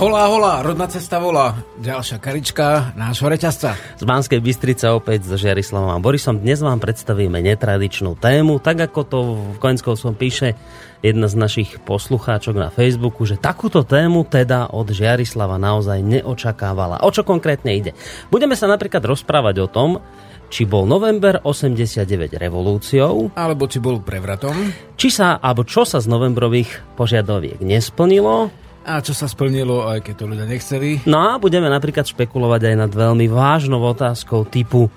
Holá, holá, rodná cesta volá. Ďalšia karička nášho reťazca. Z Banskej Bystrice opäť so Žiarislavom a Borisom. Dnes vám predstavíme netradičnú tému, tak ako to v Koenskou som píše jedna z našich poslucháčok na Facebooku, že takúto tému teda od Žiarislava naozaj neočakávala. O čo konkrétne ide? Budeme sa napríklad rozprávať o tom, či bol november 89 revolúciou, alebo či bol prevratom, či sa, alebo čo sa z novembrových požiadoviek nesplnilo, a čo sa splnilo, aj keď to ľudia nechceli. No a budeme napríklad špekulovať aj nad veľmi vážnou otázkou typu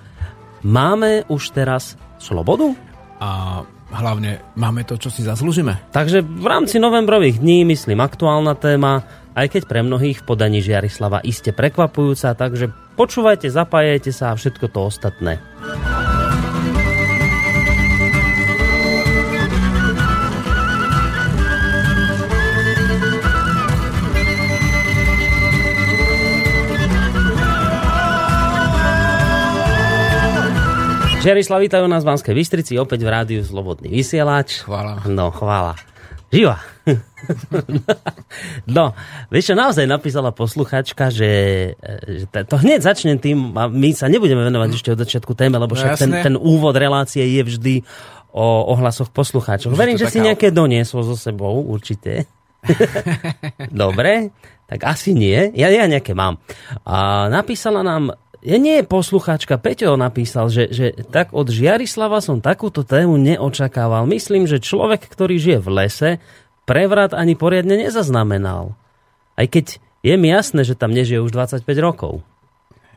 Máme už teraz slobodu? A hlavne máme to, čo si zaslúžime. Takže v rámci novembrových dní, myslím, aktuálna téma, aj keď pre mnohých v podaní Žiarislava iste prekvapujúca, takže počúvajte, zapájajte sa a všetko to ostatné. Žiarislav, vítajú nás v Banskej Bystrici, opäť v rádiu Slobodný vysielač. Chvála. No, chvála. Živa. no, vieš čo, naozaj napísala posluchačka, že, že to hneď začnem tým, a my sa nebudeme venovať ešte od začiatku téme, lebo no, však ten, ten úvod relácie je vždy o ohlasoch poslucháčov. Verím, že taká... si nejaké doniesol so sebou, určite. Dobre, tak asi nie. Ja, ja nejaké mám. A napísala nám ja nie, poslucháčka Peťo napísal, že, že tak od Žiarislava som takúto tému neočakával. Myslím, že človek, ktorý žije v lese, prevrat ani poriadne nezaznamenal. Aj keď je mi jasné, že tam nežije už 25 rokov.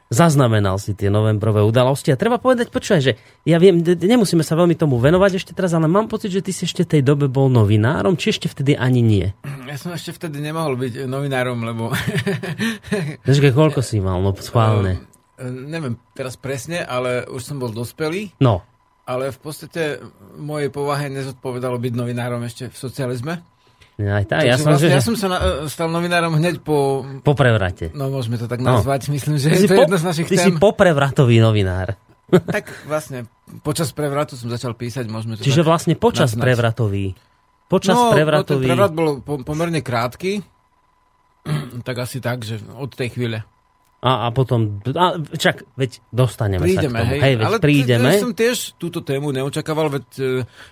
Zaznamenal si tie novembrové udalosti a treba povedať, počúvaj, že ja viem, nemusíme sa veľmi tomu venovať ešte teraz, ale mám pocit, že ty si ešte tej dobe bol novinárom, či ešte vtedy ani nie? Ja som ešte vtedy nemohol byť novinárom, lebo... Vieš, koľko si mal, no schválne. E, neviem teraz presne, ale už som bol dospelý. No. Ale v podstate mojej povahe nezodpovedalo byť novinárom ešte v socializme. Aj tá, ja, som, vlastne, že... ja som sa na, e, stal novinárom hneď po... Po prevrate. No, môžeme to tak no. nazvať. No. Myslím, že ty je to po, jedna z našich ty tém. si poprevratový novinár. tak vlastne počas prevratu som začal písať, môžeme to Čiže vlastne počas naznať. prevratový. Počas no, prevratový. No, ten prevrat bol pomerne krátky. tak asi tak, že od tej chvíle. A, a potom, a, čak, veď dostaneme prídeme, sa k tomu. Hej, hej veď ale prídeme. Ale som tiež túto tému neočakával, veď e,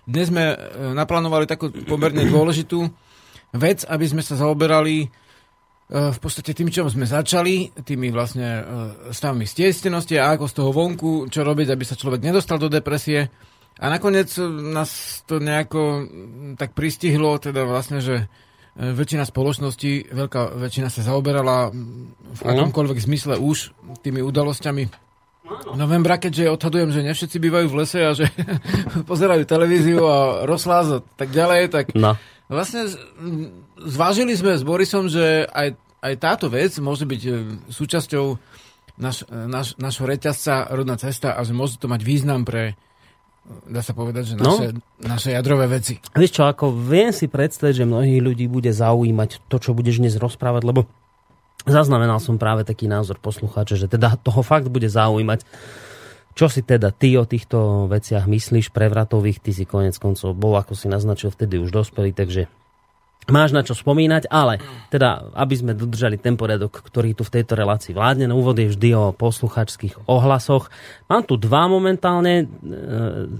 dnes sme e, naplánovali takú pomerne dôležitú vec, aby sme sa zaoberali e, v podstate tým, čo sme začali, tými vlastne stavmi stiestenosti a ako z toho vonku, čo robiť, aby sa človek nedostal do depresie. A nakoniec nás to nejako tak pristihlo, teda vlastne, že väčšina spoločnosti, veľká väčšina sa zaoberala v akomkoľvek zmysle už tými udalosťami novembra, keďže odhadujem, že nevšetci bývajú v lese a že pozerajú televíziu a rozhlas a tak ďalej, tak no. vlastne zvážili sme s Borisom, že aj, aj táto vec môže byť e, súčasťou naš, e, našho reťazca Rodná cesta a že môže to mať význam pre dá sa povedať, že no. naše, no. naše jadrové veci. Vieš čo, ako viem si predstaviť, že mnohých ľudí bude zaujímať to, čo budeš dnes rozprávať, lebo zaznamenal som práve taký názor poslucháča, že teda toho fakt bude zaujímať, čo si teda ty o týchto veciach myslíš, prevratových, ty si konec koncov bol, ako si naznačil, vtedy už dospelý, takže máš na čo spomínať, ale teda, aby sme dodržali ten poriadok, ktorý tu v tejto relácii vládne, na úvod je vždy o posluchačských ohlasoch. Mám tu dva momentálne, e,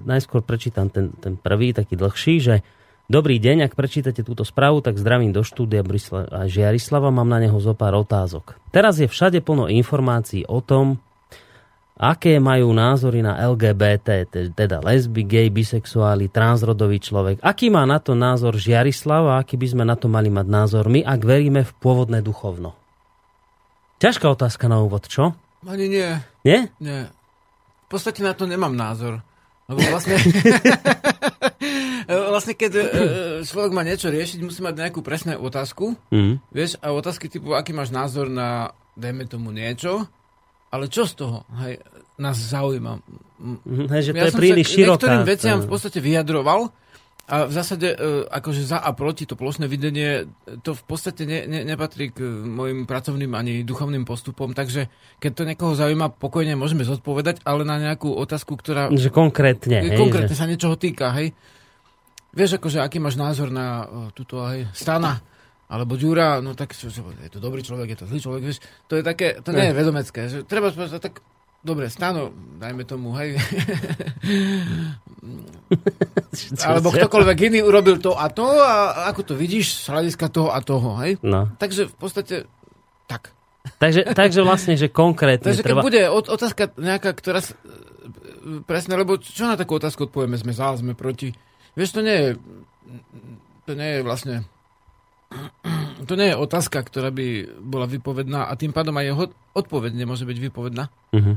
najskôr prečítam ten, ten prvý, taký dlhší, že Dobrý deň, ak prečítate túto správu, tak zdravím do štúdia Brisla Žiarislava, mám na neho zo pár otázok. Teraz je všade plno informácií o tom, aké majú názory na LGBT, teda lesby, gay, bisexuáli, transrodový človek. Aký má na to názor Žiarislav a aký by sme na to mali mať názor my, ak veríme v pôvodné duchovno? Ťažká otázka na úvod, čo? Ani nie. Nie? Nie. V podstate na to nemám názor. Lebo vlastne, vlastne keď e, e, človek má niečo riešiť, musí mať nejakú presnú otázku. Mm. Vieš, a otázky typu, aký máš názor na, dajme tomu niečo, ale čo z toho? Hej, nás zaujíma. Mhm, hej, že to ja je príliš široká. niektorým veciam v podstate vyjadroval a v zásade e, akože za a proti to plošné videnie to v podstate ne, ne, nepatrí k mojim pracovným ani duchovným postupom, takže keď to niekoho zaujíma, pokojne môžeme zodpovedať, ale na nejakú otázku, ktorá... Že konkrétne, hej, Konkrétne že... sa niečoho týka, hej. Vieš, akože aký máš názor na uh, túto, hej, stana, alebo Ďura, no tak je to dobrý človek, je to zlý človek, vieš, to je také, to nie je vedomecké, že treba povedať, tak dobre, stano, dajme tomu, hej. alebo ktokoľvek iný urobil to a to a ako to vidíš z hľadiska toho a toho, hej. No. Takže v podstate tak. Takže, takže vlastne, že konkrétne Takže treba... bude ot- otázka nejaká, ktorá... Presne, lebo čo na takú otázku odpovieme? Sme za, sme proti. Vieš, to nie je... To nie je vlastne... To nie je otázka, ktorá by bola vypovedná a tým pádom aj jeho odpoveď nemôže byť vypovedná. Mhm.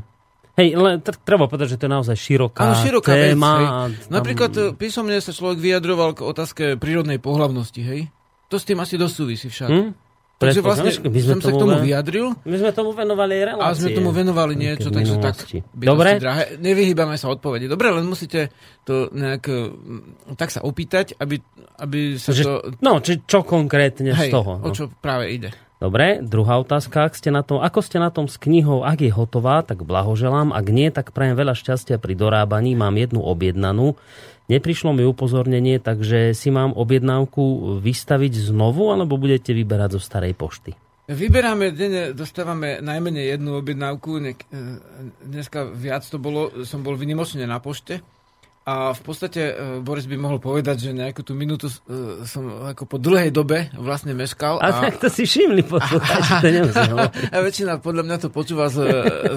Hej, tr- treba povedať, že to je naozaj široká, Áno, široká vec, téma. a tam- Napríklad e, písomne sa človek vyjadroval k otázke prírodnej pohlavnosti, hej? To s tým asi dosť súvisí však. Hm? Takže vlastne my sme som sa k tomu vyjadril My sme tomu venovali relácie. a sme tomu venovali niečo, takže tak. minulosti. bytosti Dobre? Drahé. Nevyhýbame sa odpovedi. Dobre, len musíte to nejak mm, tak sa opýtať, aby, aby sa Že, to... no, či čo konkrétne Hej, z toho? o No. čo práve ide. Dobre, druhá otázka. Ak ste na tom, ako ste na tom s knihou? Ak je hotová, tak blahoželám. Ak nie, tak prajem veľa šťastia pri dorábaní. Mám jednu objednanú. Neprišlo mi upozornenie, takže si mám objednávku vystaviť znovu, alebo budete vyberať zo starej pošty? Vyberáme, denne dostávame najmenej jednu objednávku. E, dneska viac to bolo, som bol vynimočne na pošte. A v podstate e, Boris by mohol povedať, že nejakú tú minútu e, som ako po dlhej dobe vlastne meškal. A, tak to si všimli poslucháči, to nemusím a väčšina podľa mňa to počúva z,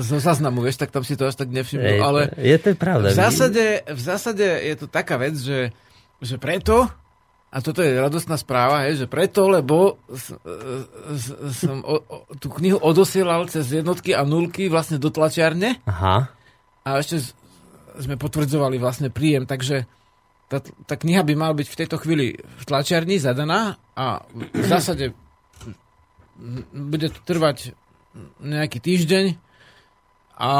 zo záznamu, vieš, tak tam si to až tak nevšimnul. Ej, ale Je to pravda. v zásade, v zásade je to taká vec, že, že preto, a toto je radostná správa, je, že preto, lebo s, s, som o, o, tú knihu odosielal cez jednotky a nulky vlastne do tlačiarne Aha. a ešte z- sme potvrdzovali vlastne príjem, takže tá, tá kniha by mala byť v tejto chvíli v tlačiarni zadaná a v zásade bude to trvať nejaký týždeň a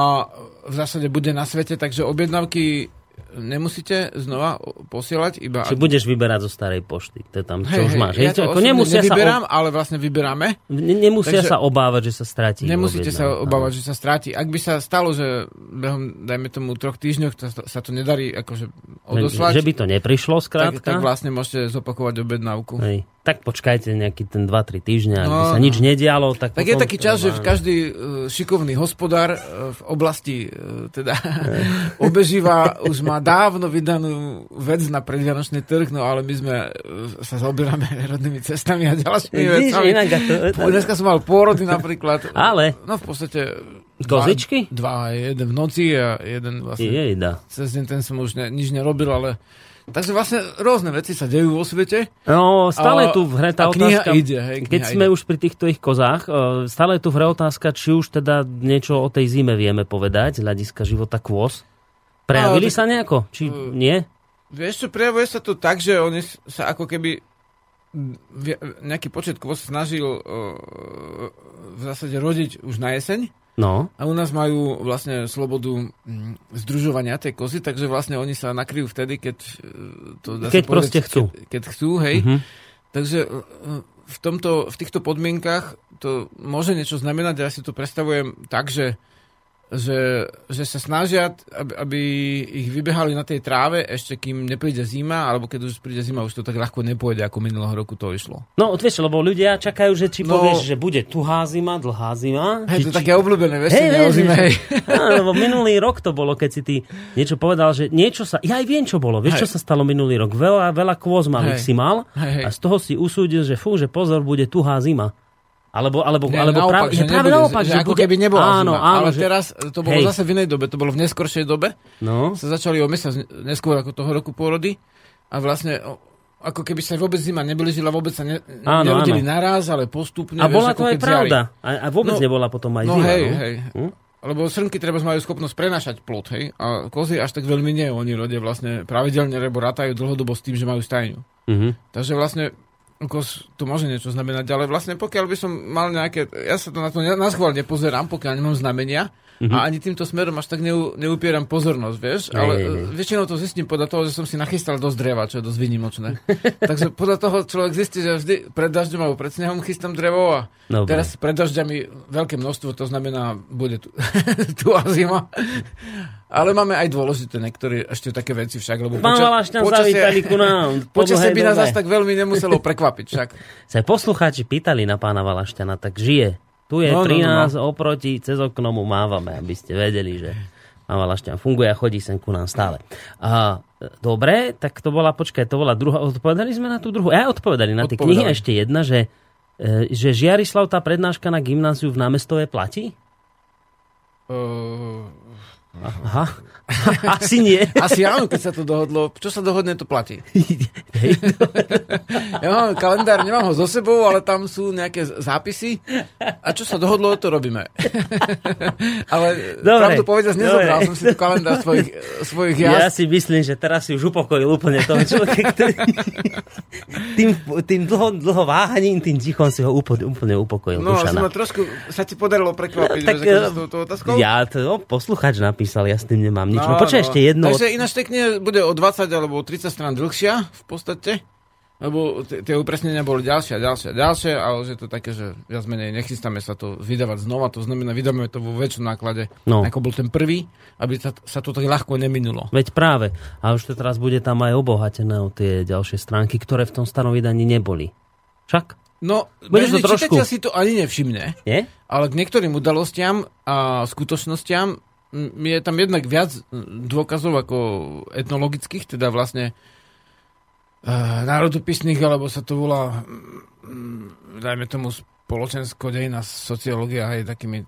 v zásade bude na svete, takže objednávky nemusíte znova posielať, iba... Či budeš vyberať zo starej pošty. To je tam, čo už máš. ja Hej, to ako nemusia sa, nevyberám, ale vlastne vyberáme. ne, nemusia Takže- sa obávať, že sa stratí. Nemusíte sa objednávka. obávať, že sa stráti. Ak by sa stalo, že behom, dajme tomu, troch týždňoch to, sa to nedarí akože odoslať, Že by to neprišlo, tak, skrátka. tak vlastne môžete zopakovať objednávku. Hej. Tak počkajte nejaký ten 2-3 týždňa, ak by No, sa no. nič nedialo, tak Tak je taký čas, že každý uh, šikovný hospodár uh, v oblasti uh, teda obežíva už má dávno vydanú vec na predvianočný trh, no ale my sme sa zaoberáme rodnými cestami a ďalšími vecami. Dneska som mal pôrody napríklad. Ale? No v podstate... Kozičky? Dva, dva, jeden v noci a jeden vlastne... Jejda. Cez deň ten som už ne, nič nerobil, ale... Takže vlastne rôzne veci sa dejú vo svete. No, stále A- tu v hre tá a otázka. ide, hej, keď kniha sme ide. už pri týchto ich kozách, e, stále je tu v hre otázka, či už teda niečo o tej zime vieme povedať, z hľadiska života kôz. Prejavili No, tak- sa nejako? Či Uh, nie? Vieš čo, prejavuje sa to tak, že oni sa ako keby nejaký počet kôz snažil uh, v zásade rodiť už na jeseň No. a u nás majú vlastne slobodu mm, združovania tej kozy, takže vlastne oni sa nakryjú vtedy, keď uh, to dá Keď proste chcú. Keď, keď chcú, hej. Mhm. Takže uh, v, tomto, v týchto podmienkach to môže niečo znamenať, ja si to predstavujem tak, že že, že sa snažia, aby, aby ich vybehali na tej tráve ešte kým nepríde zima, alebo keď už príde zima, už to tak ľahko nepôjde, ako minulého roku to išlo. No, vieš, lebo ľudia čakajú, že či No. povieš, že bude tuhá zima, dlhá zima. Hej, či, to je také obľúbené, Hej, hey, o zime, hej. Áno, lebo minulý rok to bolo, keď si ty niečo povedal, že niečo sa... Ja aj viem, čo bolo. Vieš, Hej. čo sa stalo minulý rok? Veľa, veľa kôz malých Hej. si mal Hej, hej. a z toho si usúdil, že fú, že pozor, bude tuhá zima. Alebo, alebo, Nie, alebo naopak, práve, že práve nebude, naopak, že, že ako bude, keby nebola áno, zima. áno, ale že, teraz to bolo Hej. zase v inej dobe, to bolo v neskoršej dobe. no, Sa začali o mesiac neskôr ako toho roku pôrody a vlastne ako keby sa vôbec zima neblížila, vôbec sa ne, Áno, nerodili áno. naraz, ale postupne. a vieš, bola to aj pravda. A, a vôbec No, nebola potom aj No zima. hej, no. hej. Hm? Lebo srnky treba majú schopnosť prenašať plod, hej? A kozy až tak veľmi nie. Oni rodia vlastne pravidelne, lebo rátajú dlhodobo s tým, že majú stajňu. Mhm. Takže vlastne kos to môže niečo znamenať, ale vlastne pokiaľ by som mal nejaké, ja sa to na to na schvál nepozerám, pokiaľ nemám znamenia Mhm. a ani týmto smerom až tak neu, neupieram pozornosť, vieš, ale e, väčšinou to zistím podľa toho, že som si nachystal dosť dreva, čo je dosť výnimočné. Takže podľa toho človek zistí, že vždy pred dažďom alebo pred snehom chystám drevo a Dobre. teraz pred dažďami veľké množstvo, to znamená, bude tu, tu a zima. Ale máme aj dôležité niektoré ešte také veci však, lebo Pán Valašťan zavítali ku nám. po počasie by nás zase tak veľmi nemuselo prekvapiť však. Sa poslucháči pýtali na pána Valašťana, tak žije. Tu je No, no, pri no, no. nás oproti, cez okno mu mávame, aby ste vedeli, že pán Valašťan funguje a chodí sem ku nám stále. A, dobre, tak to bola, počkaj, to bola druhá, odpovedali sme na tú druhú? Ja odpovedali na tie knihy ešte jedna, že, e, že Žiarislav, tá prednáška na gymnáziu v námestove platí? Uh, Aha, asi nie. asi áno, keď sa to dohodlo. Čo sa dohodne, to platí. Ja mám kalendár, nemám ho so sebou, ale tam sú nejaké zápisy. A čo sa dohodlo, to robíme. ale Dobre, pravdu povedať, nezobral dobre. som si tu kalendár svojich, svojich Ja jazd. si myslím, že teraz si už upokojil úplne toho človeka, ktorý tým, tým dlho, dlho váhaním, tým tichom si ho úplne, úplne upokojil. No, Dušana. ma trošku sa ti podarilo prekvapiť, Tak, vieš, akože eh, s touto otázkou. Ja, to no, posluchač napísal, ja s tým nemám nič. No, počkaj, ešte jedno. Takže ináč tej knihe bude o 20 alebo 30 strán dlhšia v podstate. Lebo tie upresnenia boli ďalšie a ďalšie a ďalšie, ale že to také, že viac menej nechystáme sa to vydávať znova, to znamená, vydáme to vo väčšom náklade, No. ako bol ten prvý, aby sa, sa to tak ľahko neminulo. Veď práve. A už to teraz bude tam aj obohatené o tie ďalšie stránky, ktoré v tom starom vydaní neboli. Však? No, Bude to bežný trošku- čitateľ si to ani nevšimne, Nie? ale k niektorým udalostiam a skutočnostiam je tam jednak viac m, dôkazov ako etnologických, teda vlastne uh, národopisných, alebo sa to volá, mm, dajme tomu spoločensko-dejná sociológia aj takými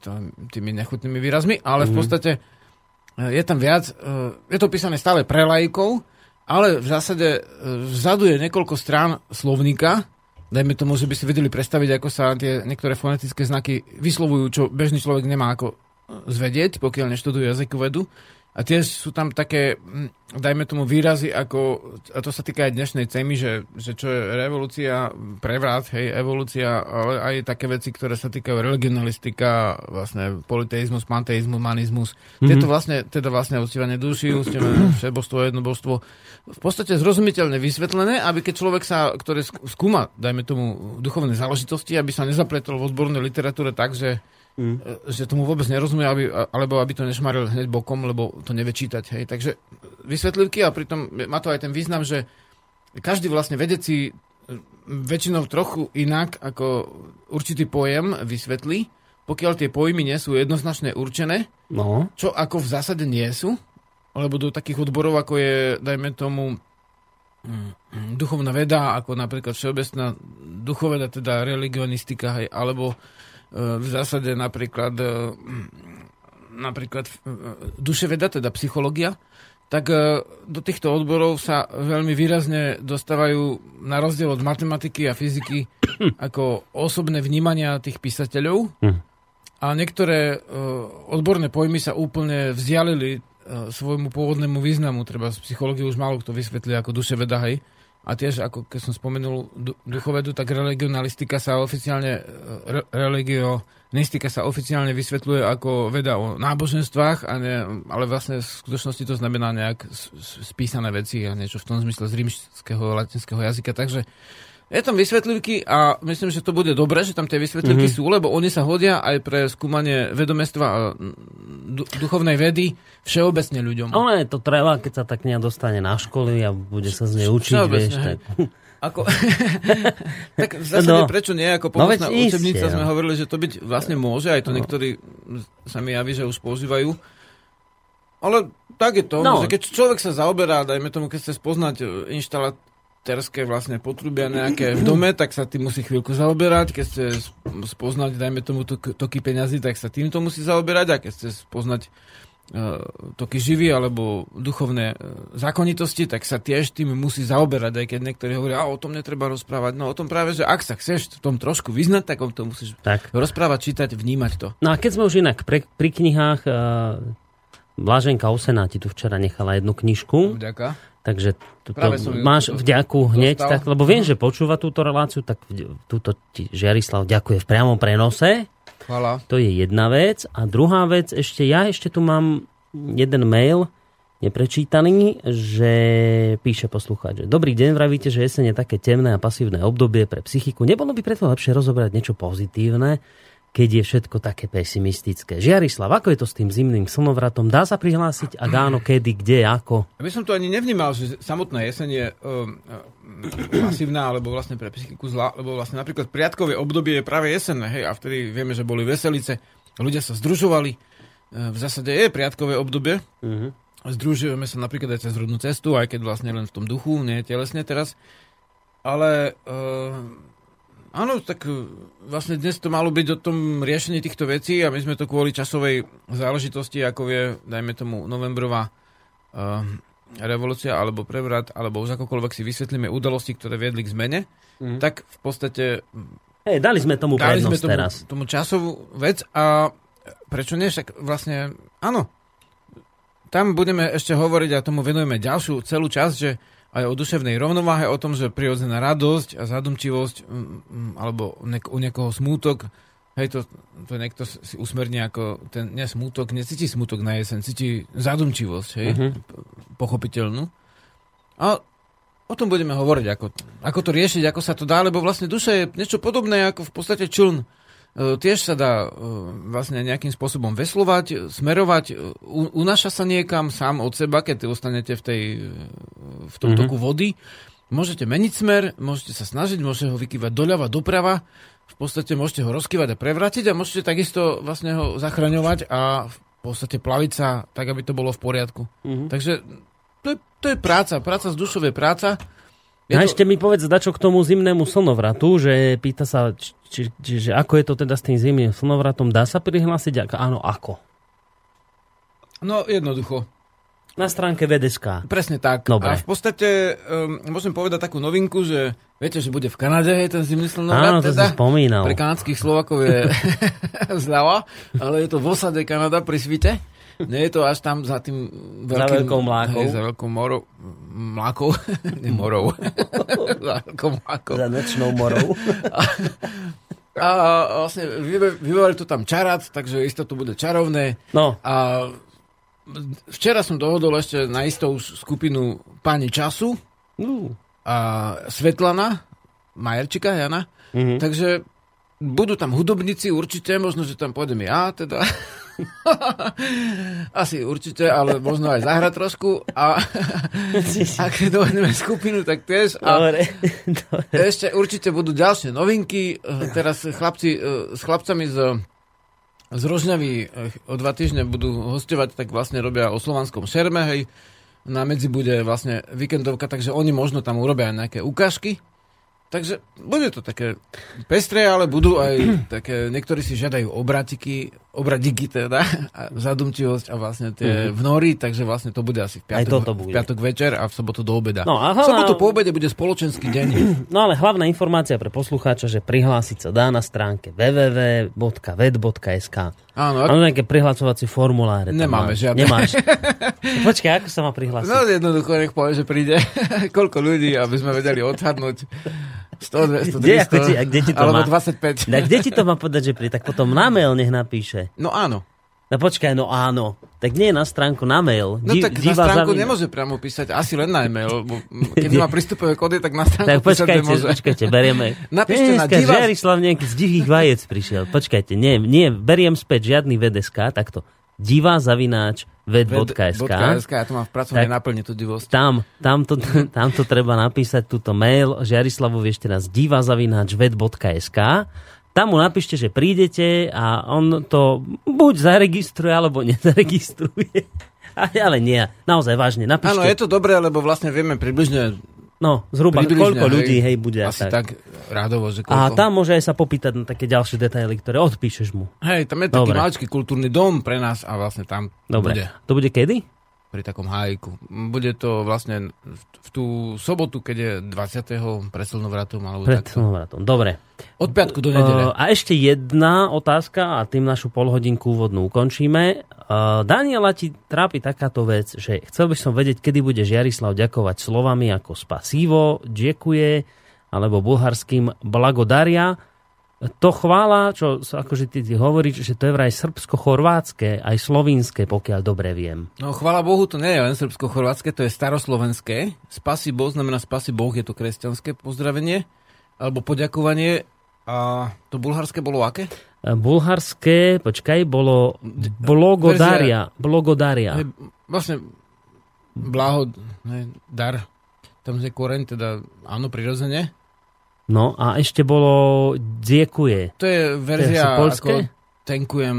tými nechutnými výrazmi, ale v podstate eh, je tam viac, eh, je to písané stále pre laikov, ale v zásade vzadu je niekoľko strán slovníka, dajme tomu, že by si vedeli predstaviť, ako sa tie niektoré fonetické znaky vyslovujú, čo bežný človek nemá ako zvedieť, pokiaľ neštuduje jazykovedu. A tiež sú tam také, hm, dajme tomu, výrazy ako, a to sa týka aj dnešnej témy, že, že čo je revolúcia, prevrat, hej, evolúcia, ale aj také veci, ktoré sa týkajú regionalistika, vlastne politeizmus, panteizmus, manizmus. Mm-hmm. Tieto vlastne, teda vlastne uctívanie duši, uctívanie všebožstvo, jednobožstvo, v podstate zrozumiteľne vysvetlené, aby keď človek sa, ktorý sk- skúma, dajme tomu, duchovné záležitosti, aby sa nezapletol v odbornej literatúre tak, že mm. že tomu vôbec nerozumie, aby, alebo aby to nešmaril hneď bokom, lebo to nevie čítať. Hej. Takže vysvetlivky a pritom má to aj ten význam, že každý vlastne vedec si e, väčšinou trochu inak ako určitý pojem vysvetlí, pokiaľ tie pojmy nie sú jednoznačne určené, No. čo ako v zásade nie sú, alebo do takých odborov, ako je, dajme tomu, mm, duchovná veda, ako napríklad všeobecná duchoveda, teda religionistika, hej, alebo e, v zásade napríklad e, mm, napríklad e, duševeda, teda psychológia, tak do týchto odborov sa veľmi výrazne dostávajú na rozdiel od matematiky a fyziky ako osobné vnímania tých písateľov. Hm. A niektoré odborné pojmy sa úplne vzdialili svojmu pôvodnému významu. Treba z psychológie už málo kto vysvetlí ako duševeda, hej. A tiež, ako keď som spomenul du- duchovedu, tak religionalistika sa oficiálne, e, re, religionistika sa oficiálne vysvetľuje ako veda o náboženstvách, a ne, ale vlastne v skutočnosti to znamená nejak spísané veci a niečo v tom zmysle z rímskeho, latinského jazyka. Takže je tam vysvetlivky a myslím, že to bude dobré, že tam tie vysvetlivky mm-hmm. sú, lebo oni sa hodia aj pre skúmanie vedomestva a mm, du- duchovnej vedy všeobecne ľuďom. Ono je to treba, keď sa tá kniha dostane na školy a bude sa z nej učiť, Všeobecne, vieš. Tak. Ako, tak v zásade No. prečo nie? Ako No pomocná veď učebnica iste, sme no. hovorili, že to byť vlastne môže, aj to niektorí sa mi javí, že už používajú. Ale tak je to, No. že keď človek sa zaoberá, dajme tomu, keď chce spoznať e, inštalaterské vlastne potrubia nejaké v dome, tak sa tým musí chvíľku zaoberať. Keď chce sp- spoznať, dajme tomu, tok- toky peňazí, tak sa týmto musí zaoberať. A keď chce spoznať e, toky živy alebo duchovné e, zákonitosti, tak sa tiež tým musí zaoberať, aj keď niektorí hovoria, a o tom netreba rozprávať. No o tom práve, že ak sa chceš v tom trošku vyznať, tak o tom musíš tak. rozprávať, čítať, vnímať to. No a keď sme už inak pre, pri knihách, uh, Blaženka Osená ti tu včera nechala jednu knižku, Vďaka. takže tuto máš vďaku hneď, dostal. tak, lebo viem, že počúva túto reláciu, tak túto ti Žiarislav ďakuje v priamom prenose. Chvala. To je jedna vec. A druhá vec, ešte ja ešte tu mám jeden mail neprečítaný, že píše poslucháč, že dobrý deň, vravíte, že jeseň je také temné a pasívne obdobie pre psychiku. Nebolo by preto lepšie rozoberať niečo pozitívne? Keď je všetko také pesimistické. Žiarislav, ako je to s tým zimným slnovratom? Dá sa prihlásiť? A áno, kedy, kde, ako? Aby som to ani nevnímal, že samotná jeseň je um, pasívna, alebo vlastne pre psychiku zlá, lebo vlastne napríklad priatkové obdobie je práve jesenné, hej, a vtedy vieme, že boli veselice, ľudia sa združovali, v zásade je priatkové obdobie, uh-huh. združujeme sa napríklad aj cez rodnú cestu, aj keď vlastne len v tom duchu, nie telesne teraz, ale uh, Áno, tak e, vlastne dnes to malo byť o tom riešení týchto vecí a my sme to kvôli časovej záležitosti, ako je, dajme tomu, novembrová uh, revolúcia alebo prevrat, alebo už akokoľvek si vysvetlíme udalosti, ktoré viedli k zmene, mm. tak v podstate... Hej, dali sme tomu dali sme tomu, teraz. tomu časovú vec a prečo nie? Však vlastne, áno, tam budeme ešte hovoriť a tomu venujeme ďalšiu celú časť, že aj o duševnej rovnováhe, o tom, že prirodzená radosť a zadumčivosť mm, mm, alebo u niekoho smútok, hej, to, to niekto si usmerní ako ten, nie smútok, necíti smútok na jesen, cíti zadumčivosť, hej, uh-huh. pochopiteľnú. A o tom budeme hovoriť, ako, ako to riešiť, ako sa to dá, lebo vlastne duša je niečo podobné ako v podstate čln. E, tiež sa dá e, vlastne nejakým spôsobom veslovať, smerovať, e, unáša sa niekam sám od seba, keď ostanete v, tej, v tom mm-hmm. toku vody. Môžete meniť smer, môžete sa snažiť, môžete ho vykývať doľava, doprava, v podstate môžete ho rozkývať a prevrátiť a môžete takisto vlastne ho zachraňovať a v podstate plaviť sa tak, aby to bolo v poriadku. Mm-hmm. Takže to je, to je práca, práca z dušovej práca. Je a to... ešte mi povedz dačo k tomu zimnému slnovratu, že pýta sa, či, či, či, že ako je to teda s tým zimným slnovratom, dá sa prihlásiť? Ak, áno, ako? No, jednoducho. Na stránke VDSK. Presne tak. Dobre. A v podstate um, môžem povedať takú novinku, že viete, že bude v Kanade hej, ten zimný slnovrat. Áno, to teda, si spomínal. Pre kanadských Slovakov je zľava, ale je to v osade Kanada pri svite. Nie je to až tam za tým veľkým... Za veľkou mlákou. Hej, za veľkou morou. Mlákou? Nie morou. za veľkou mlákou. Za nočnou morou. a, a vlastne vyvolali to tam čarat, takže isto to bude čarovné. No. A včera som dohodol ešte na istou skupinu pani času uh. a Svetlana, Majerčika, Jana. Mm-hmm. Takže budú tam hudobníci určite, možno, že tam pôjdem ja, teda. Asi určite, ale možno aj zahrať trošku. A ak dohodneme skupinu, tak tiež. A dobre, dobre. Ešte určite budú ďalšie novinky. Teraz chlapci, s chlapcami z z Rožňavy o dva týždne budú hostovať, tak vlastne robia o slovanskom šerme, hej. Na medzi bude vlastne víkendovka, takže oni možno tam urobia aj nejaké ukážky Takže bude to také pestré, ale budú aj také, niektorí si žiadajú obratiky, obradiky teda, a zadumčivosť a vlastne tie mm-hmm. vnory, takže vlastne to bude asi v piatok, bude. v piatok večer a v sobotu do obeda. No, a hlavná... V sobotu po obede bude spoločenský deň. No ale hlavná informácia pre poslucháča, že prihlásiť sa dá na stránke www.ved.sk Áno. Ak... Áno, nejaké prihlasovacie formuláre. Nemáme žiadne. Nemáš. Počkaj, ako sa má prihlásiť? No jednoducho, nech povie, že príde koľko ľudí, aby sme vedeli odhadnúť 100, 200, 300, kde, ti, a kde ti to alebo má? 25. A kde ti to má povedať, že pri? Tak potom na mail nech napíše. No áno. No počkaj, no áno. Tak nie na stránku, na mail. No tak na stránku zavina. nemôže priamo písať, asi len na e-mail. Keď má prístupové kódy, tak na stránku tak počkajte, nemôže. počkajte, berieme. Napíšte na diva... Žiarislav nejaký z divých vajec prišiel. Počkajte, nie, nie, beriem späť žiadny VDSK, takto divá zavináč ved.sk. ja to mám v pracovnej náplni tú divosť. Tam, tam, to, tam to treba napísať, túto mail Žiarislavovi ešte raz divá zavináč ved.sk. Tam mu napíšte, že prídete a on to buď zaregistruje, alebo nezaregistruje. Ale nie, naozaj vážne, napíšte. Áno, je to dobré, lebo vlastne vieme približne No, zhruba Približne, koľko hej, ľudí hej bude. Asi tak. tak rádovo, že koľko. A tam môže aj sa popýtať na také ďalšie detaily, ktoré odpíšeš mu. Hej, tam je taký Dobre. maličký kultúrny dom pre nás a vlastne tam Dobre. bude. To bude kedy? Pri takom hájiku. Bude to vlastne v tú sobotu, keď je 20. pred slnovratom. Alebo pred slnovratom, dobre. Od piatku do nedele. A ešte jedna otázka a tým našu polhodinku úvodnú ukončíme. Daniela ti trápi takáto vec, že chcel by som vedieť, kedy bude Žiarislav ďakovať slovami ako spasívo, ďakuje, alebo bulharským blagodaria to chvála, čo akože ty, ty hovoríš, že to je vraj srbsko-chorvátske, aj slovinské, pokiaľ dobre viem. No chvála Bohu, to nie je len srbsko-chorvátske, to je staroslovenské. Spasi Boh znamená spasi Boh, je to kresťanské pozdravenie, alebo poďakovanie. A to bulharské bolo aké? Bulharské, počkaj, bolo blogodaria. Blogodaria. Hej, vlastne blaho, ne, dar. Tam je koreň, teda áno, prirodzene. No a ešte bolo dziekuje. To je verzia To je polské? ako tankujem,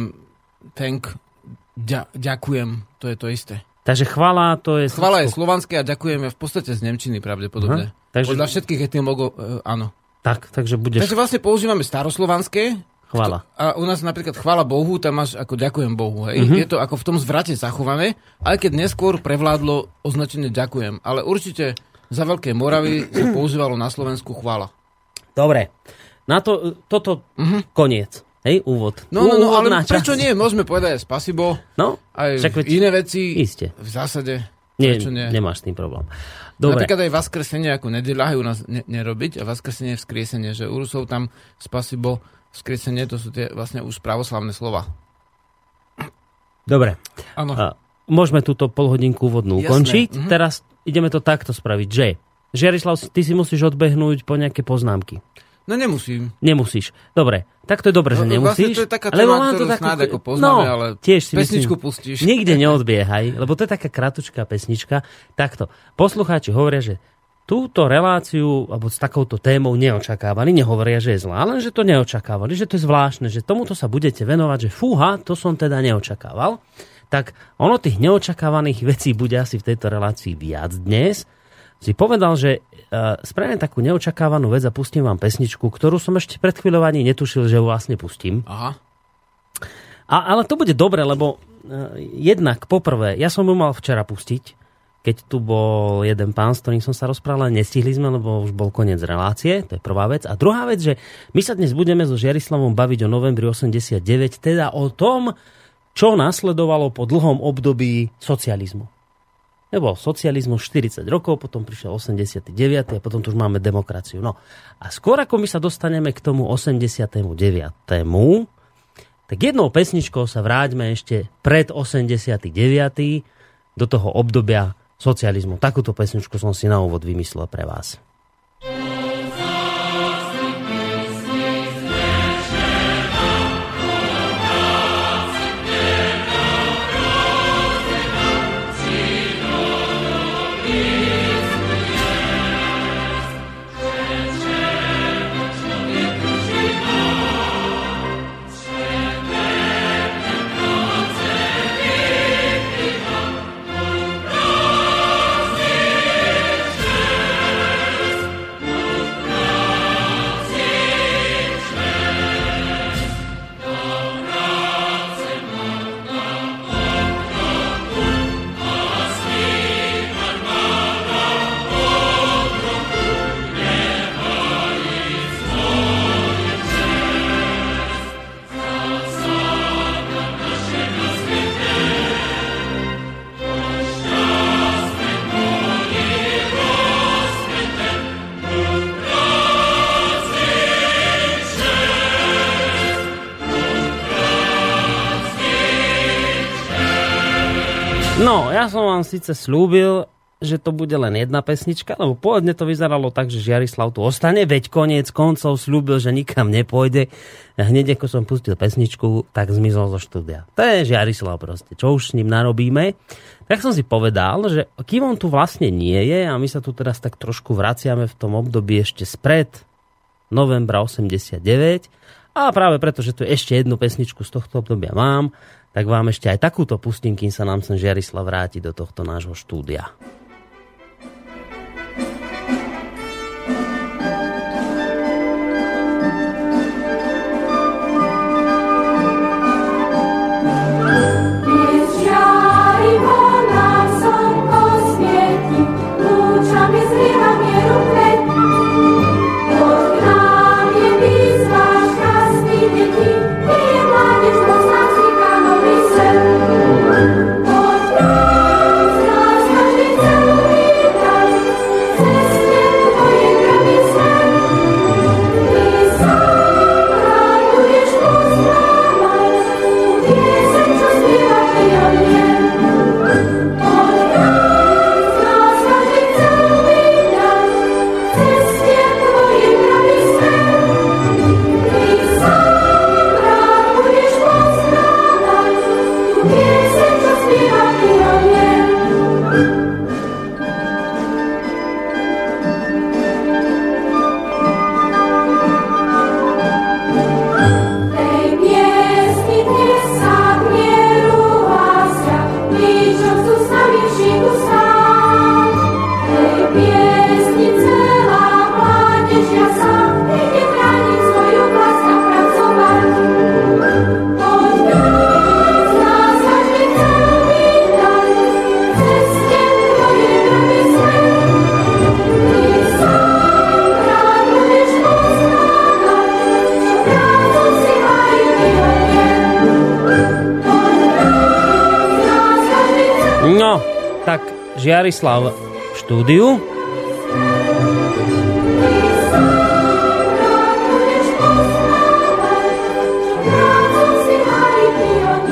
tank, ďa, ďakujem, to je to isté. Takže chvala to je... Chvala je slovanské a ďakujem je v podstate z Nemčiny pravdepodobne. Aha, takže- Podľa všetkých etymologov, e, áno. Tak, takže budeš Takže vlastne používame staroslovanské chvala. a u nás napríklad chvála Bohu, tam máš ako ďakujem Bohu. Hej? Mhm. Je to ako v tom zvrate zachované, aj keď neskôr prevládlo označenie ďakujem. Ale určite za Veľké Moravy sa používalo na Slovensku chvála. Dobre. Na to, toto koniec. Hej, úvod. No, no, no, ale Úvodná prečo časť. nie? Môžeme povedať aj spasibo, No, aj Však veď- iné veci. Iste. V zásade, nie, prečo nie? nemáš s tým problém. Dobre, Napríklad aj Vaskresenie ako nedeľa u nás ne- nerobiť a Vaskresenie vzkriesenie, že u Rusov tam spasibo, vzkriesenie, to sú tie vlastne už pravoslavné slova. dobre. Áno. Môžeme túto polhodinku úvodnú ukončiť. mhm. Teraz ideme to takto spraviť, že Žiarislav, ty si musíš odbehnúť po nejaké poznámky. No nemusím. Nemusíš. Dobre, tak to je dobre, že No, vlastne nemusíš. to je taká lebo téma, mám to takú- snáď ako poznáme, ale tiež si pesničku myslím, pustíš. Nikde neodbiehaj, lebo to je taká kratučká pesnička. Takto, poslucháči hovoria, že túto reláciu, alebo s takouto témou neočakávali, nehovoria, že je zlá, len že to neočakávali, že to je zvláštne, že tomuto sa budete venovať, že fúha, to som teda neočakával. Tak ono tých neočakávaných vecí bude asi v tejto relácii viac dnes. Si povedal, že uh, spravím takú neočakávanú vec a pustím vám pesničku, ktorú som ešte pred chvíľou ani netušil, že ju vlastne pustím. Aha. A, ale to bude dobre, lebo uh, jednak poprvé, ja som ju mal včera pustiť, keď tu bol jeden pán, s ktorým som sa rozprával, nestihli sme, lebo už bol koniec relácie, to je prvá vec. A druhá vec, že my sa dnes budeme so Žiarislavom baviť o novembri 89, teda o tom, čo nasledovalo po dlhom období socializmu. Nebol socializmus 40 rokov, potom prišiel 89. a potom tu už máme demokraciu. No a skôr ako my sa dostaneme k tomu 89 tak jednou pesničkou sa vráťme ešte pred 89. do toho obdobia socializmu. Takúto pesničku som si na úvod vymyslel pre vás. No, ja som vám síce slúbil, že to bude len jedna pesnička, lebo pôvodne to vyzeralo tak, že Žiarislav tu ostane, veď koniec koncov slúbil, že nikam nepôjde. Hneď ako som pustil pesničku, tak zmizol zo štúdia. To je Žiarislav proste, čo už s ním narobíme. Tak som si povedal, že kým on tu vlastne nie je, a my sa tu teraz tak trošku vraciame v tom období ešte spred novembra 89, a práve preto, že tu ešte jednu pesničku z tohto obdobia mám, tak vám ešte aj takúto pustím, sa nám sem Žiarislav vráti do tohto nášho štúdia. Žiarislav v štúdiu.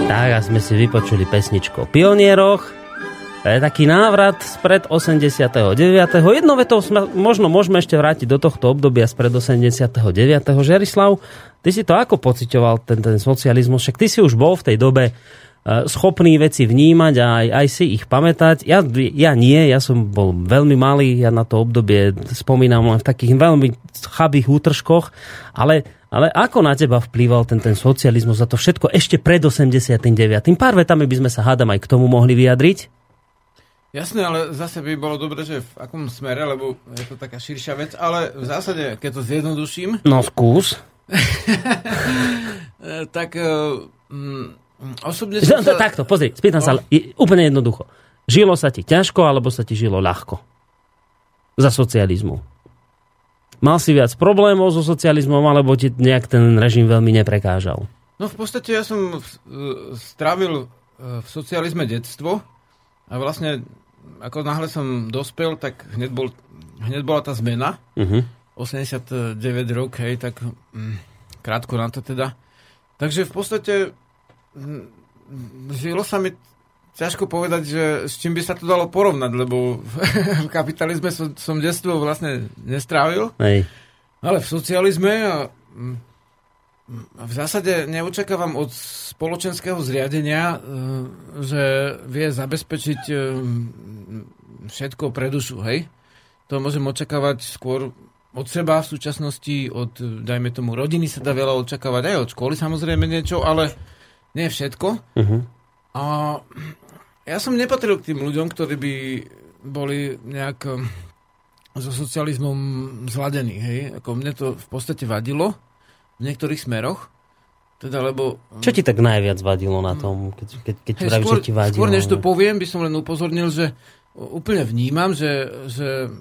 Tak a sme si vypočuli pesničku o pionieroch. Je taký návrat spred 89. Jednou vetou sme, možno môžeme ešte vrátiť do tohto obdobia spred 89. Žerislav, ty si to ako pocitoval, ten, ten socializmus? Však ty si už bol v tej dobe e, schopný veci vnímať a aj, aj si ich pamätať. Ja, ja nie, ja som bol veľmi malý, ja na to obdobie spomínam len v takých veľmi chabých útržkoch, ale, ale ako na teba vplýval ten, ten socializmus a to všetko ešte pred 89. Pár vetami by sme sa hádam aj k tomu mohli vyjadriť. Jasné, ale zase by bolo dobre, že v akom smere, lebo je to taká širšia vec, ale v zásade, keď to zjednoduším, No skús. tak mm, osobne som sa... Takto, pozri, spýtam sa No. i- úplne jednoducho. Žilo sa ti ťažko, alebo sa ti žilo ľahko? Za socializmu. Mal si viac problémov so socializmom, alebo ti nejak ten režim veľmi neprekážal? No v podstate ja som eh, strávil eh, v socializme detstvo a vlastne ako náhle som dospel, tak hneď, bol, hneď bola tá zmena. Uh-huh. 89 rok, hej, tak mm, krátko na to teda. Takže v podstate žilo sa mi ťažko povedať, že s čím by sa to dalo porovnať, lebo v kapitalizme som, som detstvo vlastne nestrávil, Hej. ale v socializme a a v zásade neočakávam od spoločenského zriadenia, e, že vie zabezpečiť e, všetko pre dušu, hej? To môžem očakávať skôr od seba v súčasnosti, od, dajme tomu, rodiny sa dá veľa očakávať, aj od školy samozrejme niečo, ale nie všetko. Uh-huh. A ja som nepatril k tým ľuďom, ktorí by boli nejak e, so socializmom zladení, hej? Ako mne to v podstate vadilo v niektorých smeroch, teda lebo... Čo ti tak najviac vadilo na tom, keď, keď, keď Hej, vravíš, skôr, že ti vadilo? skôr než to no? poviem, by som len upozornil, že úplne vnímam, že, že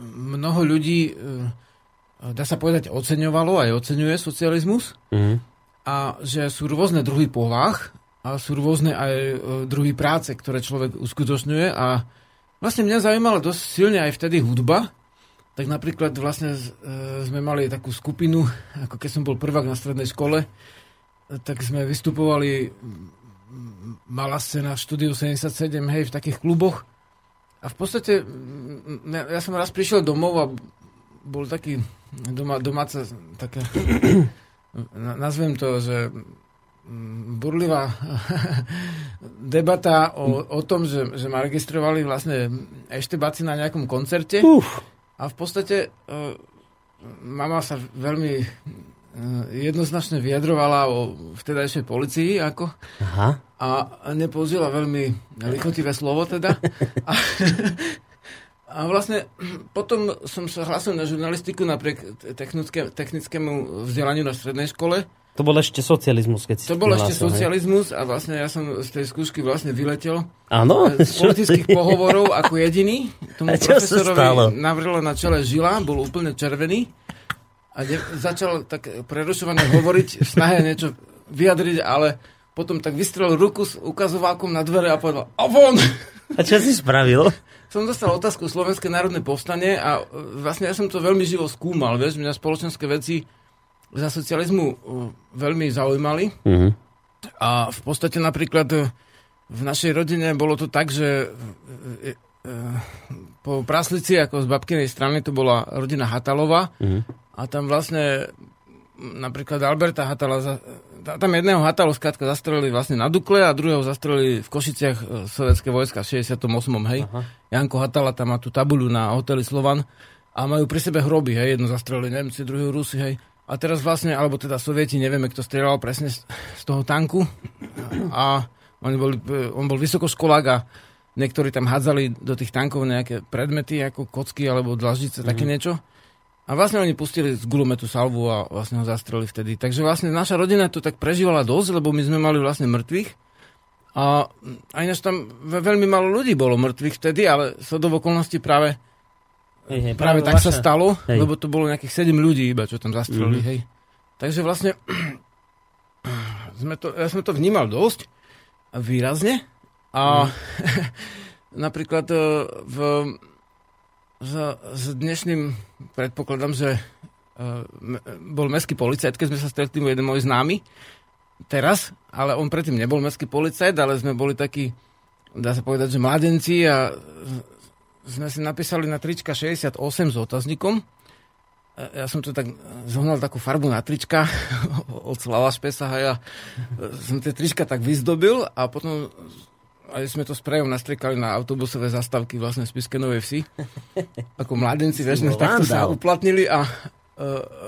mnoho ľudí, e, dá sa povedať, oceňovalo aj oceňuje socializmus Mhm. A že sú rôzne druhy povách a sú rôzne aj e, druhy práce, ktoré človek uskutočňuje a vlastne mňa zaujímala dosť silne aj vtedy hudba, tak napríklad vlastne e, sme mali takú skupinu, ako keď som bol prvák na strednej škole, tak sme vystupovali malá scéna v štúdiu 77, hej, v takých kluboch. A v podstate ja, ja som raz prišiel domov a bol taký doma, domáca taká, nazvem to, že mm, burlivá debata o, o tom, že, že ma registrovali vlastne eštebáci na nejakom koncerte. Uf, A v podstate uh, mama sa veľmi uh, jednoznačne vyjadrovala o vtedajšej policii ako, aha. a nepoužila veľmi lichotivé slovo teda. A, a vlastne potom som sa hlásil na žurnalistiku napriek technické, technickému vzdelaniu na strednej škole. To bol ešte socializmus, keď To bol ešte hej? socializmus a vlastne ja som z tej skúšky vlastne vyletel Áno? z politických pohovorov ako jediný. Tomu A čo profesorovi navrlo na čele žila, bol úplne červený a ne, začal tak prerušovane hovoriť snahe niečo vyjadriť, ale potom tak vystrelil ruku s ukazovákom na dvere a povedal a von! A čo si spravil? Som dostal otázku Slovenské národné povstanie a e, vlastne ja som to veľmi živo skúmal, vieš, mňa spoločenské veci za socializmu e, veľmi zaujímali. Mhm. A v podstate napríklad e, v našej rodine bolo to tak, že po Praslici, ako z babkinej strany, to bola rodina Hatalova Mhm. a tam vlastne napríklad Alberta Hatala, za- ta- tam jedného Hatalu skrátka zastrelili vlastne na Dukle a druhého zastrelili v Košiciach e, sovietské vojska v 68. hej. Aha. Janko Hatala tam má tú tabuľu na hoteli Slovan a majú pri sebe hroby, hej, jedno zastrelili Nemci, druhý Rusi, hej. A teraz vlastne, alebo teda Sovieti, nevieme, kto strieľal presne z, z toho tanku. A oni boli, on bol vysokoškolák a niektorí tam hádzali do tých tankov nejaké predmety, ako kocky alebo dlaždice, také niečo. A vlastne oni pustili z gulometu salvu a vlastne ho zastrelili vtedy. Takže vlastne naša rodina to tak prežívala dosť, lebo my sme mali vlastne mŕtvych. A aj ináč tam ve- veľmi málo ľudí bolo mŕtvych vtedy, ale sa do okolností práve Hej, hej, Práve tak sa vaša- stalo, Hej. lebo to bolo nejakých 7 ľudí iba, čo tam zastrelili, Mhm. hej. Takže vlastne sme to, ja som to vnímal dosť výrazne a Mhm. napríklad e, v, s, s dnešným, predpokladám, že e, m- bol mestský policajt, keď sme sa stretli, jeden môj známy, teraz, ale on predtým nebol mestský policajt, ale sme boli takí, dá sa povedať, že mladenci a sme si napísali na trička 68 s otazníkom. Ja som to tak zohnal takú farbu na trička od Slava Špesa a ja som tie trička tak vyzdobil a potom aj sme to sprejom nastriekali na autobusové zastávky vlastne z Spiske Novej Vsi. Ako mladenci, vieš, sme takto sa uplatnili a uh,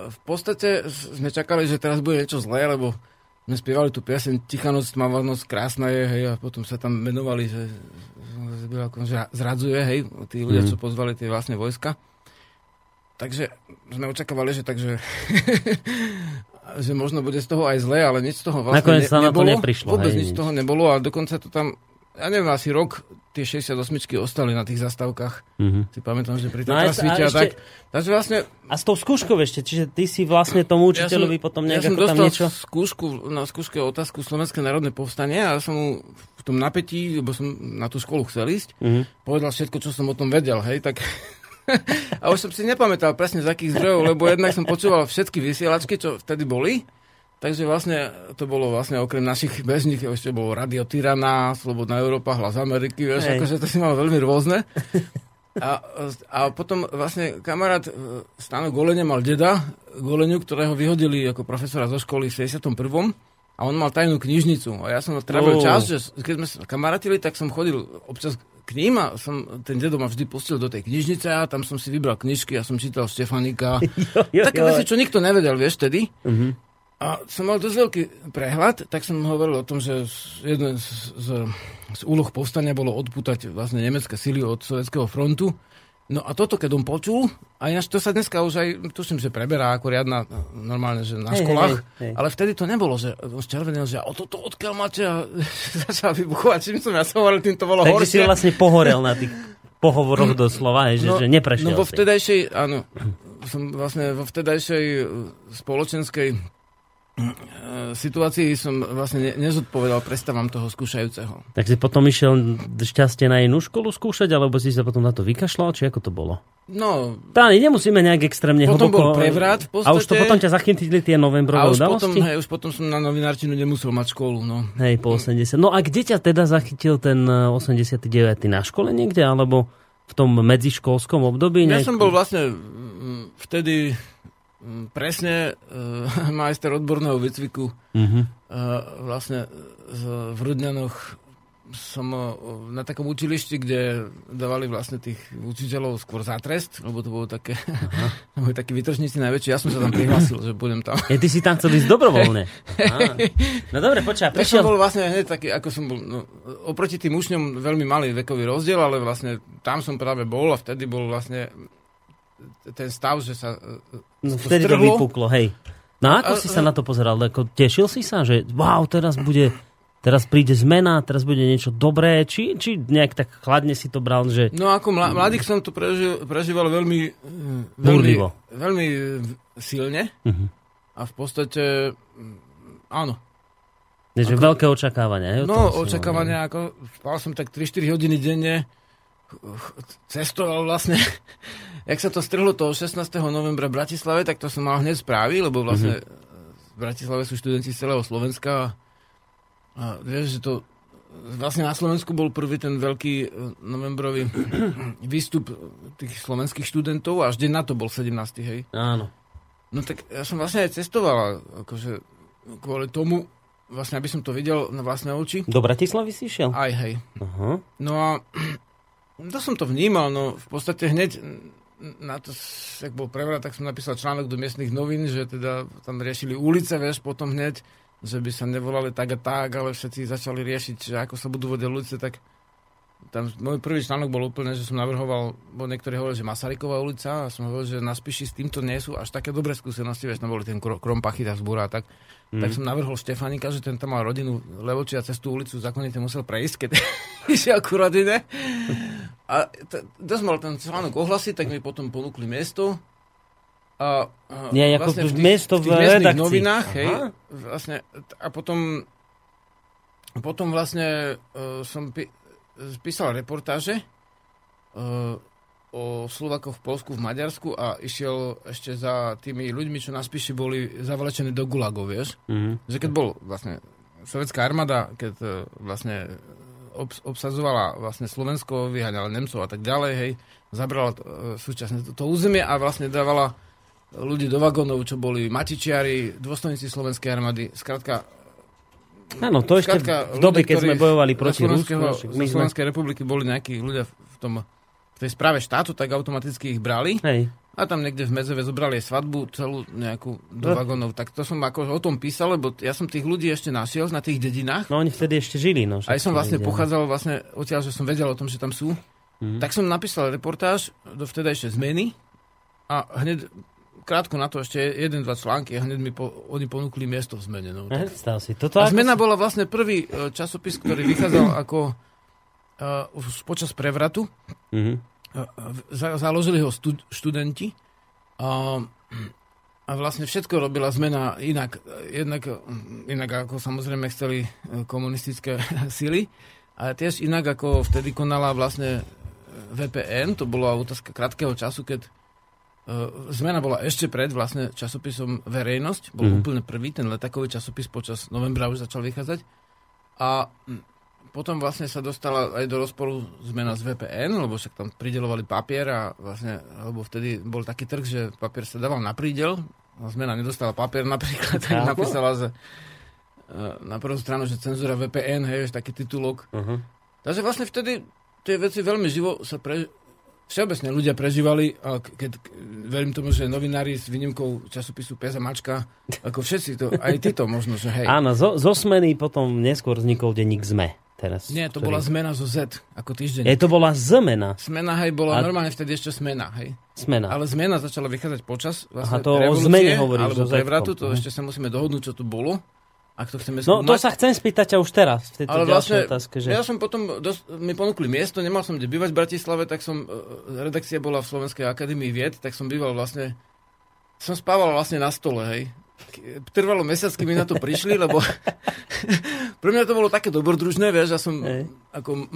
v podstate sme čakali, že teraz bude niečo zlé, lebo sme spievali tú piaseň Tichá noc, tmavá noc, krásna je, hej, a potom sa tam menovali, že, že zradzuje, hej, tí ľudia, Mhm. čo pozvali tie vlastne vojska. Takže sme očakávali, že takže že možno bude z toho aj zle, ale nič z toho vlastne Nakoniec sa na to nebolo. neprišlo, Vôbec hej, nič z toho nebolo a dokonca to tam, ja neviem, asi rok tie 68 ostali na tých zastávkach. Mhm. Si pamätám, že pri No a- Tatrasvite a a, ešte- tak. Takže vlastne A s tou skúškou ešte, čiže ty si vlastne tomu učiteľovi potom ja nejak som ako tam dostal niečo... skúšku, na skúške otázku Slovenské národné povstanie a ja som mu v tom napätí, lebo som na tú školu chcel ísť, Mhm. povedal všetko, čo som o tom vedel, hej, tak... a už som si nepamätal presne z akých zdrojov, lebo jednak som počúval všetky vysielačky, čo vtedy boli, takže vlastne to bolo vlastne okrem našich bežných, ešte bolo Radio Tyrana, Slobodná Európa, Hlas Ameriky, vieš, Hej. akože to si mal veľmi rôzne. A, a potom vlastne kamarát e, Stano Golene mal deda, Goleniu, ktorého vyhodili ako profesora zo školy v 61. A on mal tajnú knižnicu. A ja som trávil Ó. čas, že keď sme sa kamarátili, tak som chodil občas k ním a som, ten dedo ma vždy pustil do tej knižnice a tam som si vybral knižky a som čítal Štefanika. Jo, Také jo. veci, čo nikto nevedel, vieš, tedy. Mhm. A som mal dosť veľký prehľad, tak som hovoril o tom, že jeden z, z, z úloh povstania bolo odputať vlastne nemecké sily od sovietského frontu. No a toto, keď on počul, a ináč to sa dneska už aj, tuším, že preberá ako riadna, normálne, že na Hej, školách, hej, hej. ale vtedy to nebolo, že on zčervenil, že o toto odkiaľ máte a začal vybuchovať, čím som ja som hovoril, tým to bolo Takže si horšie. vlastne pohorel na tých pohovoroch doslova, hej, že, že neprešiel No vo si. vtedajšej, áno, som vlastne vo vtedajšej e, spoločenskej situácii som vlastne ne, nezodpovedal predstavám toho skúšajúceho. Tak si potom išiel šťastie na inú školu skúšať, alebo si sa potom na to vykašľal, či ako to bolo? No, Tá, nemusíme nejak extrémne Potom hlboko. bol prevrat v A už to podstate. potom ťa zachytili tie a novembrové už potom, hej, už potom som na novinárčinu nemusel mať školu, no. Hej, po 80. No a kde ťa teda zachytil ten e, 89. na škole niekde, alebo v tom medziškolskom období? Ja nejak- som bol vlastne mm, vtedy presne uh, majster odborného výcviku Mhm. uh, vlastne z, v Rudňanoch som na takom učilišti, kde dávali vlastne tých učiteľov skôr za trest, lebo to bolo také, boli takí vytržníci najväčší. Ja som sa tam prihlásil, že budem tam. Je, ty si tam chcel ísť dobrovoľne. Á. No dobre, počkaj, som prišiel... bol vlastne hneď taký, ako som bol, no, oproti tým učňom veľmi malý vekový rozdiel, ale vlastne tam som práve bol a vtedy bol vlastne ten stav, že sa e, No, to vtedy to vypuklo, hej. No ako A- si sa na to pozeral? Ako, tešil si sa, že wow, teraz bude, teraz príde zmena, teraz bude niečo dobré, či, či nejak tak chladne si to bral, že No ako mla, mladých som to prežil, prežíval veľmi, eh, veľmi, veľmi silne Mhm. a v podstate mm, áno. že Ako- veľké očakávania. Hej, No očakávania, ako spal som tak 3-4 hodiny denne, cestoval vlastne, jak sa to strhlo toho 16. novembra v Bratislave, tak to som mal hneď správy, lebo vlastne v Bratislave sú študenti z celého Slovenska a vieš, že to vlastne na Slovensku bol prvý ten veľký e, novembrový výstup tých slovenských študentov a až deň na to bol 17. hej. Áno. No tak ja som vlastne aj cestoval, akože kvôli tomu, vlastne aby som to videl na vlastné oči. Do Bratislavy si išiel? Aj hej. Aha. No a to som to vnímal, no v podstate hneď na to, jak bol prevrat, tak som napísal článok do miestnych novín, že teda tam riešili ulice, vieš, potom hneď, že by sa nevolali tak a tak, ale všetci začali riešiť, že ako sa budú vodiť ulice, tak tam môj prvý článok bol úplne, že som navrhoval, bo niektorí hovorili, že Masaryková ulica a som hovoril, že na Spiši s týmto nie sú až také dobré skúsenosti, vieš, tam boli ten kro- Krompachy, tá zbúra a tak. Mm. Tak som navrhol Štefanika, že ten tam mal rodinu Levoči a cez tú ulicu zákonite musel prejsť, keď išiel ku rodine. A dosť mal ten článok ohlasiť, tak mi potom ponúkli miesto. A, a Nie, ako v tých, miesto v v tých novinách, hej, vlastne, a potom potom vlastne uh, som pi- písal reportáže uh, o Slovakoch v Polsku, v Maďarsku a išiel ešte za tými ľuďmi, čo na spíši boli zavlečení do gulagov, vieš? Mhm. Že keď bol vlastne sovetská armáda, keď uh, vlastne obs- obsadzovala vlastne Slovensko, vyháňala Nemcov a tak ďalej, hej, zabrala súčasne to, to územie a vlastne dávala ľudí do vagónov, čo boli matičiari, dôstojníci slovenskej armády, skrátka Áno, to ešte Skrátka, v dobe, ľudia, keď sme bojovali proti Rusku. My sme, Slovenskej republiky boli nejakí ľudia v, tom, v tej správe štátu, tak automaticky ich brali hej, a tam niekde v Medzeve zobrali aj svadbu celú nejakú do No. vagónov. Tak to som ako o tom písal, lebo ja som tých ľudí ešte našiel na tých dedinách. no oni vtedy ešte žili. No, Aj som vlastne ide. pochádzal vlastne odtiaľ, že som vedel o tom, že tam sú. Mhm. Tak som napísal reportáž do vtedajšej zmeny a hneď krátko na to ešte jeden, dva články a hneď mi po, oni ponúkli miesto v zmene. No. Predstav si. Toto A zmena si- bola vlastne prvý e, časopis, ktorý vychádzal ako uh, už počas prevratu. Mhm. V- za- Založili ho stud- študenti a, a vlastne všetko robila zmena inak. Jednak, inak ako samozrejme chceli komunistické sily a tiež inak ako vtedy konala vlastne VPN, to bolo otázka krátkeho času, keď zmena bola ešte pred vlastne časopisom Verejnosť, bol Mhm. úplne prvý, ten letakový časopis počas novembra už začal vychádzať a mm, potom vlastne sa dostala aj do rozporu zmena z VPN, lebo však tam pridelovali papier a vlastne, lebo vtedy bol taký trh, že papier sa dával na prídel, a zmena nedostala papier napríklad, tak napísala, že e, na prvú stranu, že cenzúra VPN, hej, taký titulok. Mhm. Takže vlastne vtedy tie veci veľmi živo sa pre... Všeobecne ľudia prežívali, keď, verím tomu, že novinári s výnimkou časopisu Peza Mačka, ako všetci to, aj ty to možno, že hej. Áno, zo, zo smeny potom neskôr vznikol denník ZME. Teraz, Nie, to ktorý- bola zmena zo Z, ako týždeň. Je to bola zmena. Smena, hej, bola A- normálne vtedy ešte smena, hej. Smena. Ale zmena začala vychádzať počas Aha, vlastne to o zmene hovoríš, alebo prevratu, to Mhm. ešte sa musíme dohodnúť, čo to bolo. Ak to chceme No to sa chcem spýtať ťa už teraz, v tejto Ale vlastne, otázke. Že... ja som potom, dos- mi ponúkli miesto, nemal som kde bývať v Bratislave, tak som, e, redakcia bola v Slovenskej akadémii vied, tak som býval vlastne, som spával vlastne na stole, hej. Trvalo mesiac, kým mi na to prišli, lebo pre mňa to bolo také dobrodružné, vieš, ja som Hej. ako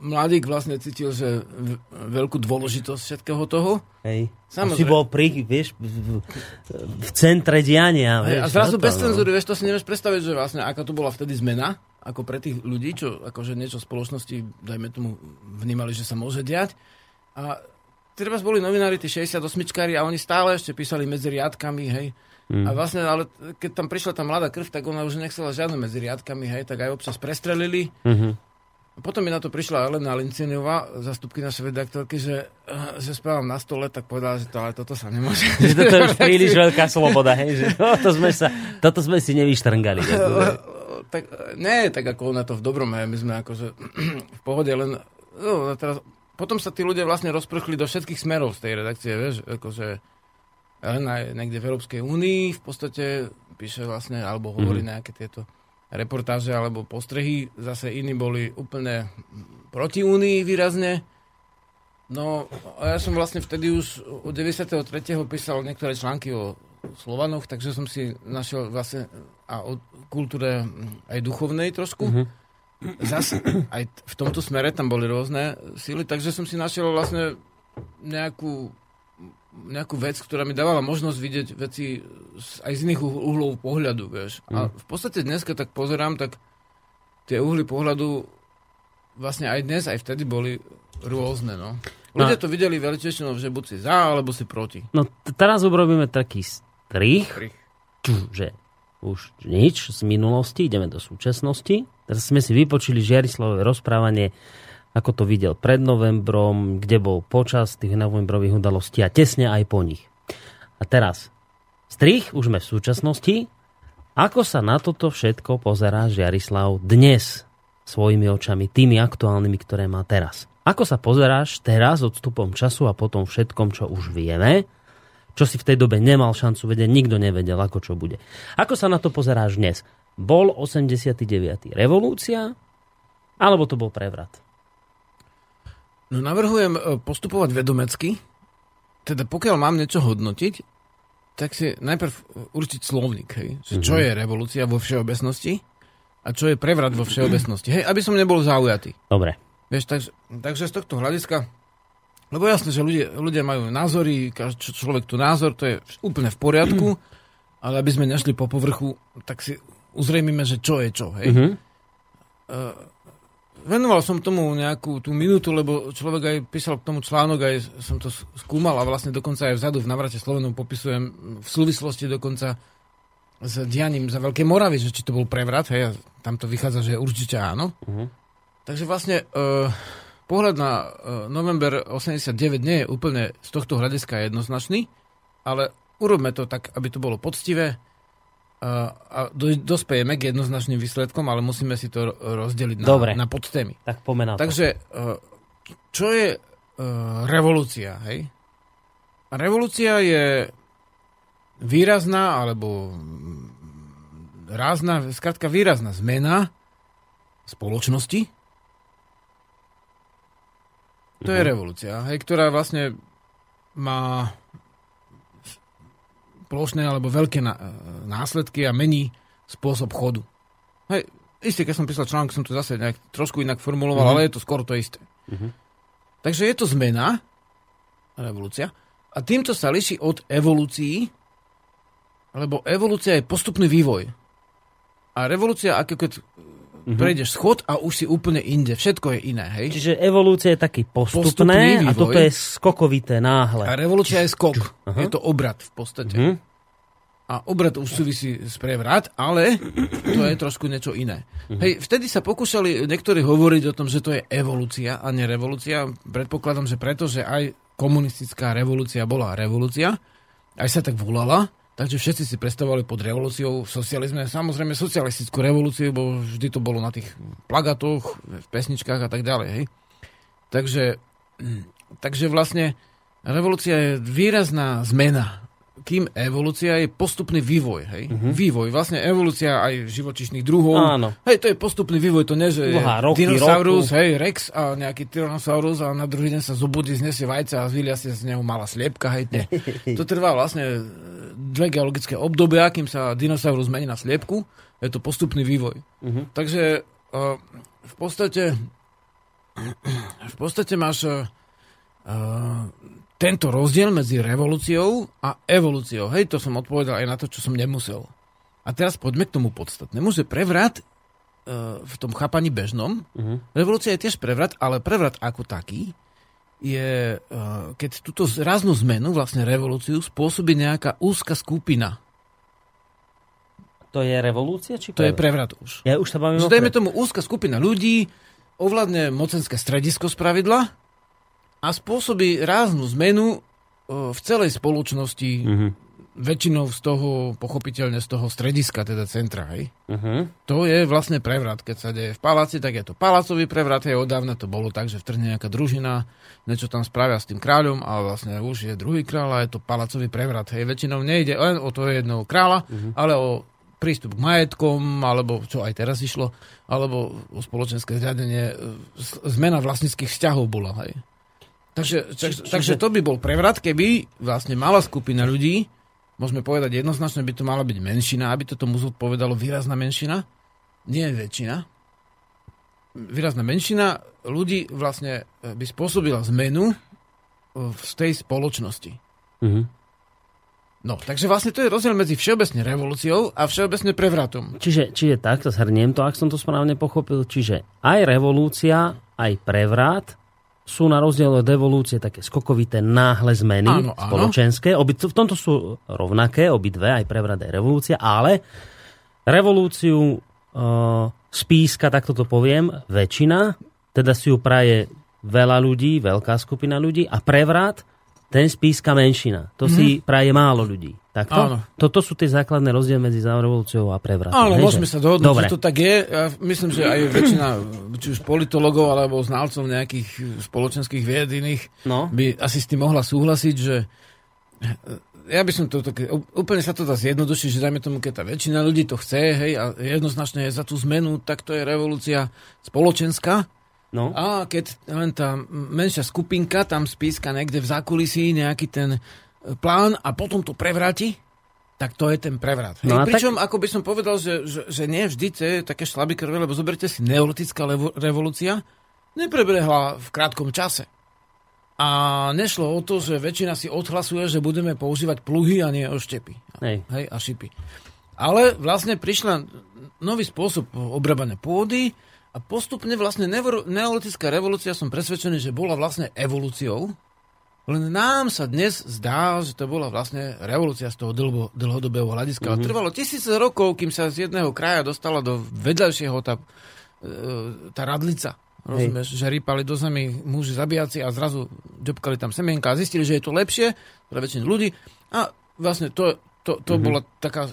mladík vlastne cítil, že veľkú dôležitosť všetkého toho. Hej. Samozrejme. Si bol pri, vieš, v, centre diania. Hej, Vieš, a zrazu toto, bez no. cenzúry, vieš, to si nevieš predstaviť, že vlastne aká to bola vtedy zmena, ako pre tých ľudí, čo akože niečo v spoločnosti, dajme tomu, vnímali, že sa môže diať. A teraz boli novinári, tí 68-čkári a oni stále ešte písali medzi riadkami, hej. Mm. A vlastne, ale keď tam prišla tá mladá krv, tak ona už nechcela žiadne medzi riadkami, hej, tak aj občas prestrelili. Mhm. A potom mi na to prišla Elena Linciniová, zastupky našej redaktorky, že, eh, že spávam na stole, tak povedala, že to, ale toto sa nemôže. Že toto je už príliš veľká sloboda, hej, že toto sme, sa, toto sme si nevyštrngali. akože. tak, nie, tak ako na to v dobrom, hej, my sme akože v pohode, len no, teraz, potom sa tí ľudia vlastne rozprchli do všetkých smerov z tej redakcie, vieš, akože niekde v Európskej únii, v podstate píše vlastne, alebo hovorí mm. nejaké tieto reportáže alebo postrehy, zase iní boli úplne proti únii výrazne. No a ja som vlastne vtedy už od 93. písal niektoré články o Slovanoch, takže som si našiel vlastne a o kultúre aj duchovnej trošku. Mhm. Zase aj v tomto smere tam boli rôzne síly, takže som si našiel vlastne nejakú, nejakú vec, ktorá mi dávala možnosť vidieť veci aj z iných uhl- uhlov pohľadu, vieš. A v podstate dneska tak pozerám, tak tie uhly pohľadu vlastne aj dnes, aj vtedy boli rôzne, no. Ľudia to videli veľmi že buď si za, alebo si proti. No t- teraz urobíme taký strich, Strich. ču, že už nič z minulosti, ideme do súčasnosti. Teraz sme si vypočuli Žiarislave rozprávanie, ako to videl pred novembrom, kde bol počas tých novembrových udalostí a tesne aj po nich. A teraz, strich, už sme v súčasnosti. Ako sa na toto všetko pozerá Žiarislav dnes svojimi očami, tými aktuálnymi, ktoré má teraz? Ako sa pozeráš teraz odstupom času a potom všetkom, čo už vieme, čo si v tej dobe nemal šancu vedieť, nikto nevedel, ako čo bude. Ako sa na to pozeráš dnes? Bol 89. revolúcia, alebo to bol prevrat? No navrhujem e, postupovať vedomecky. Teda pokiaľ mám niečo hodnotiť, tak si najprv určiť slovník, hej? Že čo je revolúcia vo všeobecnosti a čo je prevrat vo všeobecnosti. Hej, aby som nebol zaujatý. Dobre. Vieš, takže, takže z tohto hľadiska, lebo jasné, že ľudia, ľudia majú názory, každý človek tu názor, to je úplne v poriadku, ale aby sme nešli po povrchu, tak si uzrejmime, že čo je čo, hej. Mhm. Venoval som tomu nejakú tú minútu, lebo človek aj písal k tomu článok, aj som to skúmal a vlastne dokonca aj vzadu v navrate Slovenom popisujem v súvislosti dokonca s dianím za Veľké Moravy, že či to bol prevrat, hej, tam to vychádza, že určite áno. Mhm. Takže vlastne uh, pohľad na uh, november 89 nie je úplne z tohto hľadiska jednoznačný, ale urobme to tak, aby to bolo poctivé a do, dospejeme k jednoznačným výsledkom, ale musíme si to ro- rozdeliť na, Dobre. na podtémy. Tak pomená. Takže, uh, čo je uh, revolúcia, hej? Revolúcia je výrazná, alebo rázna, skrátka výrazná zmena spoločnosti. To je revolúcia, hej, ktorá vlastne má plošné alebo veľké na, následky a mení spôsob chodu. Hej, isté, keď som písal článok, som to zase nejak trošku inak formuloval, Mhm. ale je to skoro to isté. Takže je to zmena, revolúcia, a týmto sa líši od evolúcií, lebo evolúcia je postupný vývoj. A revolúcia, ako keď prejdeš schod a už si úplne inde. Všetko je iné, hej? Čiže evolúcia je taký postupné a toto je skokovité, náhle. A revolúcia je skok. Je to obrad v podstate. Mhm. A obrad už súvisí s prevrat, ale to je trošku niečo iné. Hej, vtedy sa pokúšali niektorí hovoriť o tom, že to je evolúcia a nie revolúcia. Predpokladám, že preto, že aj komunistická revolúcia bola revolúcia, aj sa tak volala, takže všetci si predstavovali pod revolúciou v socializme, samozrejme socialistickú revolúciu, bo vždy to bolo na tých plagatoch, v pesničkách a tak ďalej. Hej. Takže, takže vlastne revolúcia je výrazná zmena kým evolúcia je postupný vývoj. Hej? Uh-huh. Vývoj. Vlastne evolúcia aj živočišných druhov. Áno. Hej, to je postupný vývoj. To nie, že Dlhá roky, dinosaurus, roku. hej, Rex a nejaký tyrannosaurus a na druhý deň sa zobudí, znesie vajca a zvylia si z neho malá sliepka. Hej, nie. to trvá vlastne dve geologické obdobia, kým sa dinosaurus mení na sliepku. Je to postupný vývoj. Uh-huh. Takže uh, v podstate v podstate máš uh, tento rozdiel medzi revolúciou a evolúciou. Hej, to som odpovedal aj na to, čo som nemusel. A teraz poďme k tomu podstatnému, že prevrat e, v tom chápaní bežnom, uh-huh. revolúcia je tiež prevrat, ale prevrat ako taký je, e, keď túto ráznú zmenu, vlastne revolúciu, spôsobí nejaká úzka skupina. To je revolúcia? Či To je prevrat? prevrat už. Ja už sa bavím Že o dajme pre... tomu úzka skupina ľudí, ovládne mocenské stredisko z pravidla a spôsobí ráznu zmenu e, v celej spoločnosti, Mhm. väčšinou z toho, pochopiteľne z toho strediska, teda centra. Hej. Mhm. To je vlastne prevrat. Keď sa deje v paláci, tak je to palácový prevrat. Hej, odávna to bolo tak, že vtrhne nejaká družina, niečo tam spravia s tým kráľom a vlastne už je druhý kráľ a je to palácový prevrat. Hej, väčšinou nejde len o toho jedného kráľa, ale o prístup k majetkom, alebo čo aj teraz išlo, alebo o spoločenské zriadenie, e, zmena vlastníckých vzťahov bola. Hej. Takže, či, čiže- takže to by bol prevrat, keby vlastne malá skupina ľudí, môžeme povedať jednoznačne, by to mala byť menšina, aby to tomu zodpovedalo výrazná menšina, nie väčšina. Výrazná menšina ľudí vlastne e, by spôsobila zmenu e, v tej spoločnosti. Mhm. No, takže vlastne to je rozdiel medzi všeobecne revolúciou a všeobecne prevratom. Čiže, čiže takto zhrniem to, ak som to správne pochopil. Čiže aj revolúcia, aj prevrat sú na rozdiel od evolúcie také skokovité náhle zmeny Áno, áno. spoločenské. Obi, v tomto sú rovnaké, obidve, aj prevrat, aj revolúcia, ale revolúciu uh, spíska, takto to poviem, väčšina, teda si ju praje veľa ľudí, veľká skupina ľudí a prevrat, ten spíska menšina. To si praje málo ľudí. Takto? Mhm. Áno. Toto sú tie základné rozdiely medzi revolúciou a prevratom. Áno, hej, môžeme že? sa dohodnúť, Dobre. že to tak je. Ja myslím, že aj väčšina, či už politologov, alebo znalcov nejakých spoločenských vied iných, No. by asi s tým mohla súhlasiť, že ja by som to také, úplne sa to dá zjednodušiť, že dajme tomu, keď tá väčšina ľudí to chce, hej, a jednoznačne je za tú zmenu, tak to je revolúcia spoločenská. No. A keď len tá menšia skupinka tam spíska niekde v zákulisí nejaký ten e, plán a potom to prevráti, tak to je ten prevrat. Hej, No pričom, ako by som povedal, že, že, že nie vždy to je také šlaby krve, lebo zoberte si neolitická levo, revolúcia, neprebehla v krátkom čase. A nešlo o to, že väčšina si odhlasuje, že budeme používať pluhy a nie oštepy. Hej. Hej, a šipy. Ale vlastne prišla nový spôsob obrábania pôdy a postupne vlastne neolitická revolúcia som presvedčený, že bola vlastne evolúciou. Len nám sa dnes zdá, že to bola vlastne revolúcia z toho dlho, dlhodobého hľadiska. Mm-hmm. Trvalo tisíce rokov, kým sa z jedného kraja dostala do vedľajšieho tá, e, tá radlica. Rozumieš, že rýpali do zemi muži zabíjaci a zrazu ďobkali tam semienka a zistili, že je to lepšie pre väčšinu ľudí. A vlastne to, to, to mm-hmm. bola taká uh,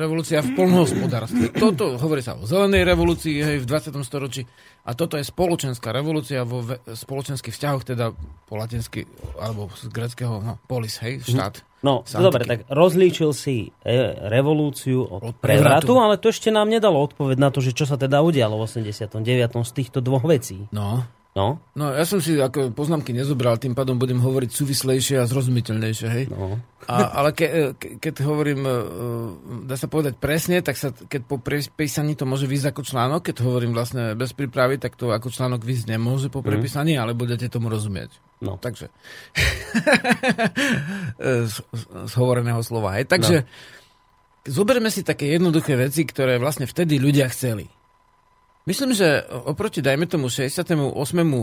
revolúcia v polnohospodárstve. Toto, hovorí sa o zelenej revolúcii hej, v 20. storočí a toto je spoločenská revolúcia vo ve, spoločenských vzťahoch, teda po latinsky, alebo z greckého, no, polis, hej, štát. No, Santiky. dobre, tak rozlíčil si e, revolúciu od, Od prevratu, prevratu. ale to ešte nám nedalo odpoveď na to, že čo sa teda udialo v 89. z týchto dvoch vecí. No, No, no ja som si ako poznámky nezobral, tým pádom budem hovoriť súvislejšie a zrozumiteľnejšie, hej. no. A, ale ke, ke, keď hovorím, e, dá sa povedať presne, tak sa, keď po prepísaní to môže výjsť ako článok, keď hovorím vlastne bez prípravy, tak to ako článok výjsť nemôže po prepísaní, ale budete tomu rozumieť. No. Takže. z, z hovoreného slova. Hej. Takže zoberme si také jednoduché veci, ktoré vlastne vtedy ľudia chceli. Myslím, že oproti, dajme tomu, 68.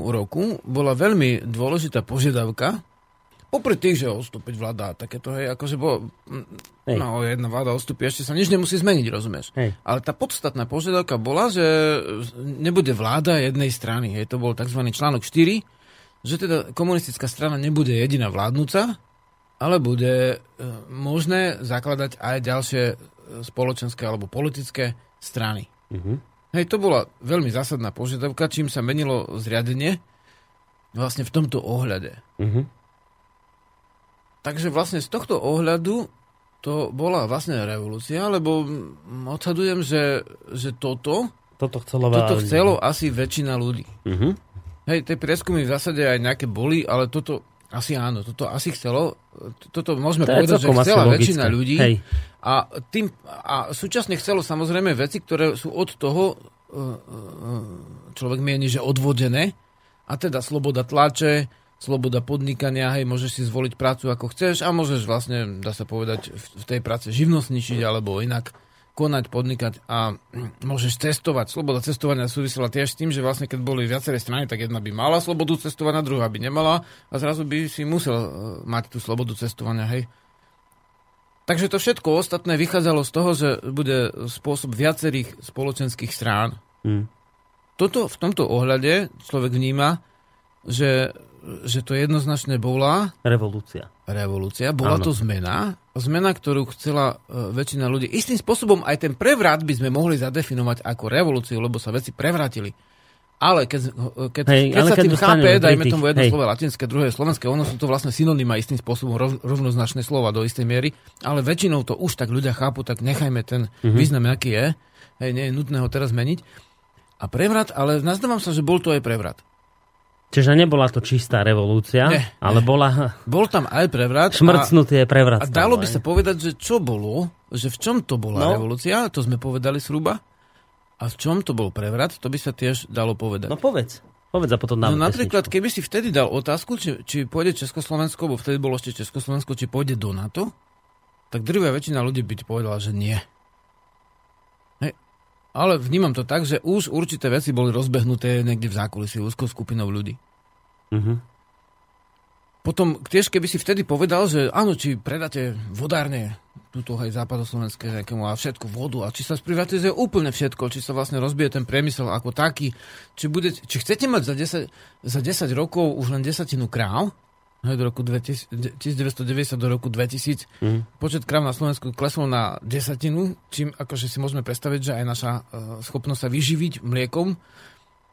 roku bola veľmi dôležitá požiadavka, popri tých, že odstúpiť vláda takéto, hej, akože bolo, Hej. no, jedna vláda odstúpi, ešte sa nič nemusí zmeniť, rozumieš? Hej. Ale tá podstatná požiadavka bola, že nebude vláda jednej strany, hej, to bol tzv. článok 4, že teda komunistická strana nebude jediná vládnúca, ale bude e, možné zakladať aj ďalšie e, spoločenské alebo politické strany. Mhm. Hej, to bola veľmi zásadná požiadavka, čím sa menilo zriadenie vlastne v tomto ohľade. Mhm. Takže vlastne z tohto ohľadu to bola vlastne revolúcia, lebo odhadujem, že, že toto, Toto chcelo toto chcelo asi väčšina ľudí. Mhm. Hej, tie prieskumy v zásade aj nejaké boli, ale toto asi áno, toto asi chcelo, toto môžeme To povedať, že chcela väčšina ľudí. Hej. a, tým, a súčasne chcelo samozrejme veci, ktoré sú od toho e, e, človek mieni, že odvodené. A teda sloboda tlače, sloboda podnikania, hej, môžeš si zvoliť prácu ako chceš a môžeš vlastne, dá sa povedať, v, v tej práce živnostničiť alebo inak konať, podnikať a môžeš cestovať. Sloboda cestovania súvisela tiež s tým, že vlastne keď boli viaceré strany, tak jedna by mala slobodu cestovania, druhá by nemala a zrazu by si musel e, mať tú slobodu cestovania, hej. Takže to všetko ostatné vychádzalo z toho, že bude spôsob viacerých spoločenských strán. Mm. Toto v tomto ohľade človek vníma, že, že to jednoznačne bola Revolúcia. revolúcia, bola Áno. to zmena, zmena, ktorú chcela e, väčšina ľudí. Istým spôsobom aj ten prevrat by sme mohli zadefinovať ako revolúciu, lebo sa veci prevrátili. Ale keď, e, keď, Hej, keď ale sa keď tým chápe, dajme tých- tomu jedno hej. slovo latinské, druhé slovenské, ono sú to vlastne synonyma istým spôsobom rov, rovnoznačné slova do istej miery, ale väčšinou to už tak ľudia chápu, tak nechajme ten Mhm. význam, aký je. Hej, nie je nutné ho teraz meniť. A prevrat, ale nazdávam sa, že bol to aj prevrat. Čiže nebola to čistá revolúcia, Nie, ale bola Bol tam aj prevrat. a- šmrcnutý prevrat. A dalo by sa povedať, že čo bolo, že v čom to bola No. revolúcia, to sme povedali zhruba, a v čom to bol prevrat, to by sa tiež dalo povedať. No povedz. Povedz a potom No dáme napríklad, pesničku. keby si vtedy dal otázku, či, či pôjde Československo, bo vtedy bolo ešte Československo, či pôjde do NATO, tak drvia väčšina ľudí by ti povedala, že nie. Ale vnímam to tak, že už určité veci boli rozbehnuté niekde v zákulisí úzkou skupinou ľudí. Mhm. Potom tiež, keby si vtedy povedal, že áno, či predáte vodárne túto aj západoslovenské nejakému a všetku vodu a či sa sprivatizuje úplne všetko, či sa vlastne rozbije ten priemysel ako taký, či, bude, či chcete mať za 10, za 10 rokov už len desatinu kráv, hej, do roku 2000, 1990 do roku 2000, Mhm. počet kráv na Slovensku klesol na desatinu, čím akože si môžeme predstaviť, že aj naša uh, schopnosť sa vyživiť mliekom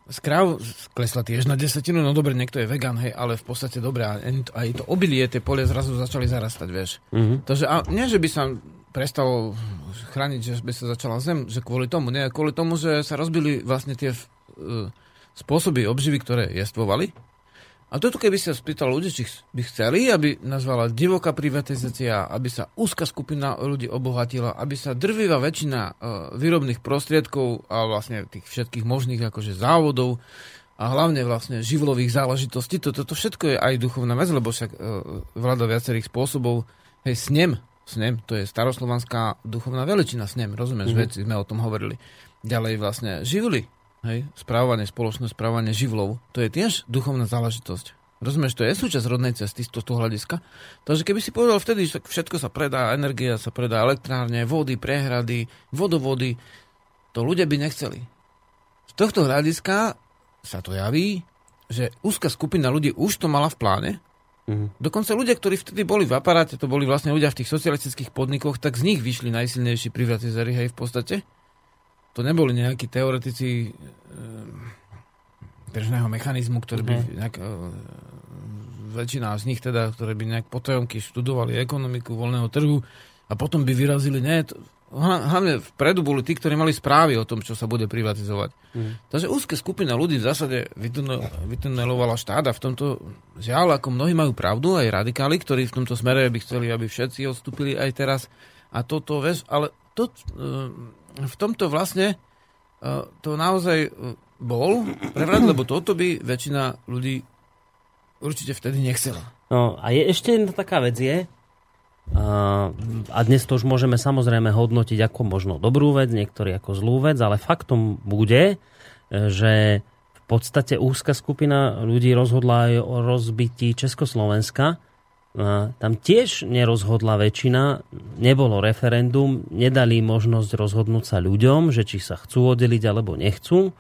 z kráv klesla tiež na desatinu, no dobre, niekto je vegan, hej, ale v podstate dobre, aj to obilie, tie pole zrazu začali zarastať, vieš. Mhm. Takže a nie, že by sa prestalo chrániť, že by sa začala zem, že kvôli tomu, nie, kvôli tomu, že sa rozbili vlastne tie uh, spôsoby obživy, ktoré jestvovali. A toto keby sa spýtal ľudí, či by chceli, aby nazvala divoká privatizácia, aby sa úzka skupina ľudí obohatila, aby sa drvivá väčšina uh, výrobných prostriedkov a vlastne tých všetkých možných akože závodov a hlavne vlastne živlových záležitostí. Toto to, to všetko je aj duchovná vec, lebo však e, vláda viacerých spôsobov. Hej, snem, snem, to je staroslovanská duchovná veličina snem, rozumieš, mm-hmm. veci, sme o tom hovorili. Ďalej vlastne živly, hej, správanie, spoločné správanie živlov, to je tiež duchovná záležitosť. Rozumieš, to je súčasť rodnej cesty z tohto hľadiska. Takže keby si povedal vtedy, že všetko sa predá, energia sa predá, elektrárne, vody, prehrady, vodovody, to ľudia by nechceli. Z tohto hľadiska sa to javí, že úzka skupina ľudí už to mala v pláne. Mm. Dokonca ľudia, ktorí vtedy boli v aparáte, to boli vlastne ľudia v tých socialistických podnikoch, tak z nich vyšli najsilnejší privatizári, hej, v podstate. To neboli nejakí teoretici e, tržného mechanizmu, ktorý by mm. nejak, e, väčšina z nich teda, ktoré by nejak potajomky študovali ekonomiku voľného trhu a potom by vyrazili, ne, to, hlavne vpredu boli tí, ktorí mali správy o tom, čo sa bude privatizovať. Mm. Takže úzke skupina ľudí v zásade vytunelovala štát a v tomto žiaľ, ako mnohí majú pravdu, aj radikáli, ktorí v tomto smere by chceli, aby všetci odstúpili aj teraz. A toto, vieš, ale to, eh, v tomto vlastne eh, to naozaj eh, bol prevrat, lebo toto by väčšina ľudí určite vtedy nechcela. No a je ešte jedna taká vec je, a dnes to už môžeme samozrejme hodnotiť ako možno dobrú vec, niektorí ako zlú vec, ale faktom bude, že v podstate úzka skupina ľudí rozhodla aj o rozbití Československa. Tam tiež nerozhodla väčšina, nebolo referendum, nedali možnosť rozhodnúť sa ľuďom, že či sa chcú oddeliť alebo nechcú.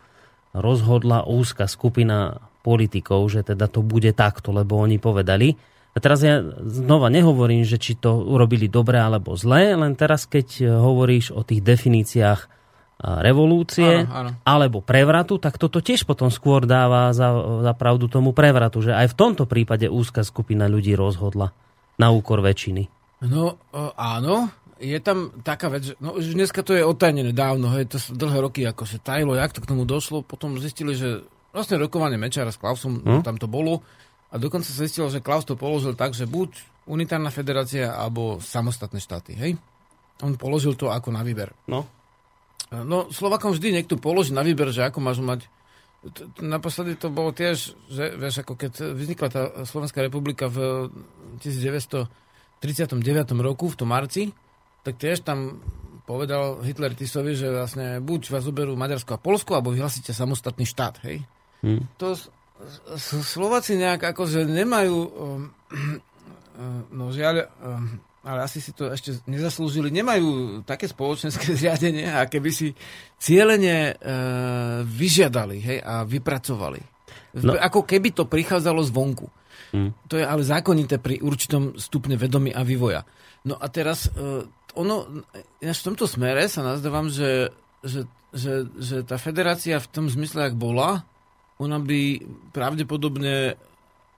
Rozhodla úzka skupina politikov, že teda to bude takto, lebo oni povedali. A teraz ja znova nehovorím, že či to urobili dobre alebo zle, len teraz keď hovoríš o tých definíciách revolúcie áno, áno. alebo prevratu, tak toto tiež potom skôr dáva za, za pravdu tomu prevratu, že aj v tomto prípade úzka skupina ľudí rozhodla na úkor väčšiny. No áno, je tam taká vec, že no, už dneska to je otajnené dávno, hej, to dlhé roky ako sa tajilo, jak to k tomu došlo, potom zistili, že vlastne rokovanie Mečara s Klausom, hm? tam to bolo, a dokonca sa zistilo, že Klaus to položil tak, že buď unitárna federácia alebo samostatné štáty, hej? On položil to ako na výber. No. No, Slovakom vždy niekto položí na výber, že ako máš mať Naposledy to bolo tiež, že vieš, ako keď vznikla tá Slovenská republika v 1939 roku, v tom marci, tak tiež tam povedal Hitler Tisovi, že vlastne buď vás zoberú Maďarsko a Polsko, alebo vyhlasíte samostatný štát, hej? Hmm. To Slováci nejak akože nemajú, um, no žiaľ, um, ale asi si to ešte nezaslúžili, nemajú také spoločenské zriadenie, aké by si cieľene uh, vyžiadali hej, a vypracovali. No. Ako keby to prichádzalo zvonku. Hmm. To je ale zákonité pri určitom stupne vedomí a vývoja. No a teraz uh, ono, v tomto smere sa nazdávam, že, že, že, že tá federácia v tom zmysle, ak bola, ona by pravdepodobne,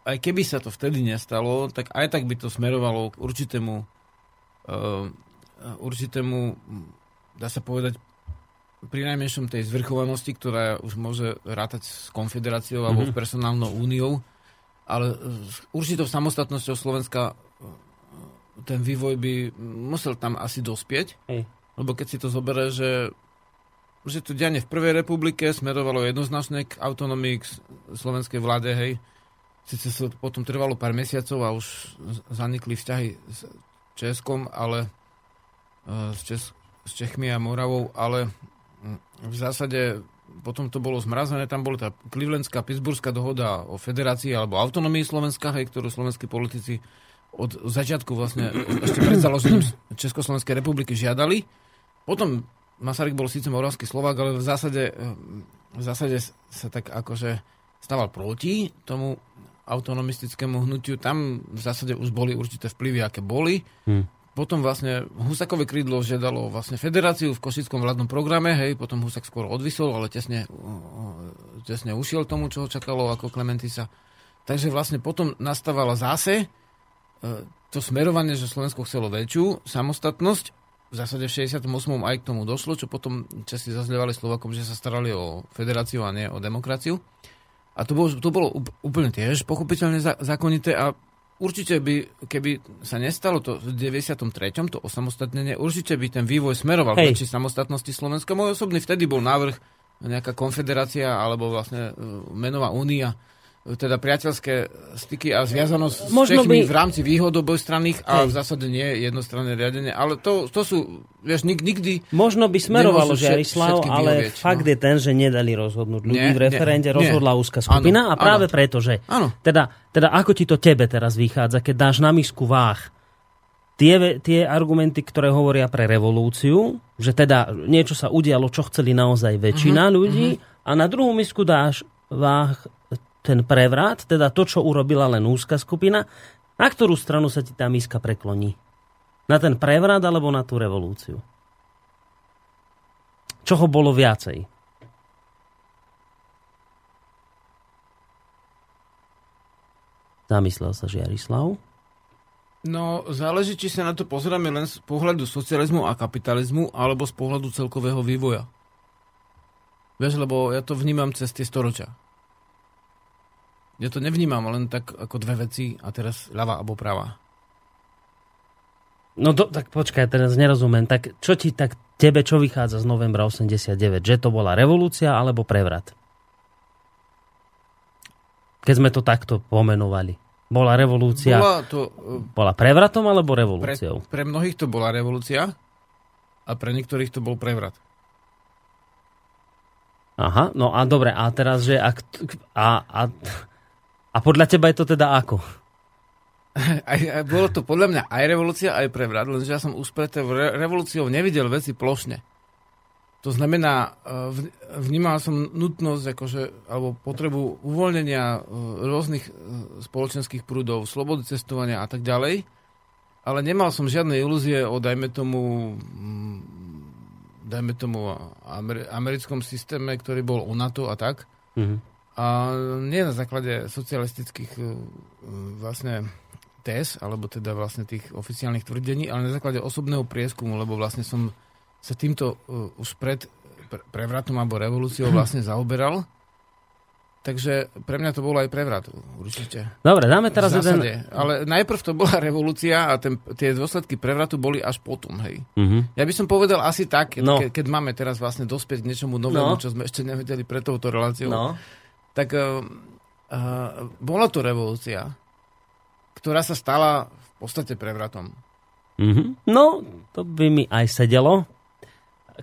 aj keby sa to vtedy nestalo, tak aj tak by to smerovalo k určitému, určitému dá sa povedať, pri najmenšom tej zvrchovanosti, ktorá už môže rátať s konfederáciou mm-hmm. alebo s mhm. personálnou úniou, ale s určitou samostatnosťou Slovenska ten vývoj by musel tam asi dospieť, Hej. lebo keď si to zoberie, že že to dianie v Prvej republike smerovalo jednoznačne k autonomii k slovenskej vláde, hej. Sice sa potom trvalo pár mesiacov a už zanikli vzťahy s Českom, ale e, s, Čes, s Čechmi a Moravou, ale v zásade potom to bolo zmrazené, tam bola tá Clevelandská, Pittsburghská dohoda o federácii alebo autonomii Slovenska, hej, ktorú slovenskí politici od začiatku vlastne ešte pred založením Československej republiky žiadali. Potom Masaryk bol síce moravský Slovák, ale v zásade, v zásade sa tak akože stával proti tomu autonomistickému hnutiu. Tam v zásade už boli určité vplyvy, aké boli. Hmm. Potom vlastne Husakové krídlo žiadalo vlastne federáciu v Košickom vládnom programe, hej, potom Husak skôr odvisol, ale tesne, tesne ušiel tomu, čo ho čakalo ako Klementisa. Takže vlastne potom nastávala zase e, to smerovanie, že Slovensko chcelo väčšiu samostatnosť v zásade v 68. aj k tomu došlo, čo potom Česi zazlievali Slovakom, že sa starali o federáciu a nie o demokraciu. A to bolo, to bolo úplne tiež pochopiteľne zákonité a určite by, keby sa nestalo to v 93. to osamostatnenie, určite by ten vývoj smeroval k samostatnosti Slovenska. Môj osobný vtedy bol návrh nejaká konfederácia alebo vlastne e, menová únia teda priateľské styky a zviazanosť Možno s Čechmi by- v rámci výhod obojstranných a Hej. v zásade nie je jednostranné riadenie. Ale to, to sú, vieš, nik, nikdy... Možno by smerovalo Žiarislav, ale vyhovieť, fakt no. je ten, že nedali rozhodnúť ľudí Nie, v referende, nie, rozhodla nie. úzka skupina Áno, a práve áno. preto, že Áno. teda, teda ako ti to tebe teraz vychádza, keď dáš na misku váh tie, tie argumenty, ktoré hovoria pre revolúciu, že teda niečo sa udialo, čo chceli naozaj väčšina Mhm, ľudí a na druhú misku dáš váh ten prevrat, teda to, čo urobila len úzka skupina, na ktorú stranu sa ti tá miska prekloní? Na ten prevrat alebo na tú revolúciu? Čoho bolo viacej? Zamyslel sa Žiarislav. No, záleží, či sa na to pozeráme len z pohľadu socializmu a kapitalizmu, alebo z pohľadu celkového vývoja. Vieš, lebo ja to vnímam cez tie storočia. Ja to nevnímam len tak ako dve veci a teraz ľava alebo pravá. No do, tak počkaj, teraz nerozumiem. Tak čo ti tak tebe čo vychádza z novembra 89? Že to bola revolúcia alebo prevrat? Keď sme to takto pomenovali. Bola revolúcia, bola, to, e, bola prevratom alebo pre, revolúciou? pre mnohých to bola revolúcia a pre niektorých to bol prevrat. Aha, no a dobre, a teraz, že ak, a, a, a podľa teba je to teda ako? Aj, aj, bolo to podľa mňa aj revolúcia, aj prevrat, lenže ja som tou re, revolúciou nevidel veci plošne. To znamená, e, vnímal som nutnosť, akože, alebo potrebu uvoľnenia e, rôznych e, spoločenských prúdov, slobody cestovania a tak ďalej, ale nemal som žiadne ilúzie o, dajme tomu, dajme tomu amer, americkom systéme, ktorý bol u NATO a tak. Mhm. A nie na základe socialistických e, e, vlastne tez, alebo teda vlastne tých oficiálnych tvrdení, ale na základe osobného prieskumu, lebo vlastne som sa týmto uh, už pred pre- prevratom alebo revolúciou vlastne zaoberal. Takže pre mňa to bolo aj prevrat, určite. Dobre, dáme teraz jeden... Ale najprv to bola revolúcia a ten, tie dôsledky prevratu boli až potom, hej. Mhm. Ja by som povedal asi tak, keď, No. no. keď máme teraz vlastne dospieť k niečomu novému, No. čo sme ešte nevedeli pred touto reláciou No. Tak uh, bola to revolúcia, ktorá sa stala v podstate prevratom. Mhm. No, to by mi aj sedelo.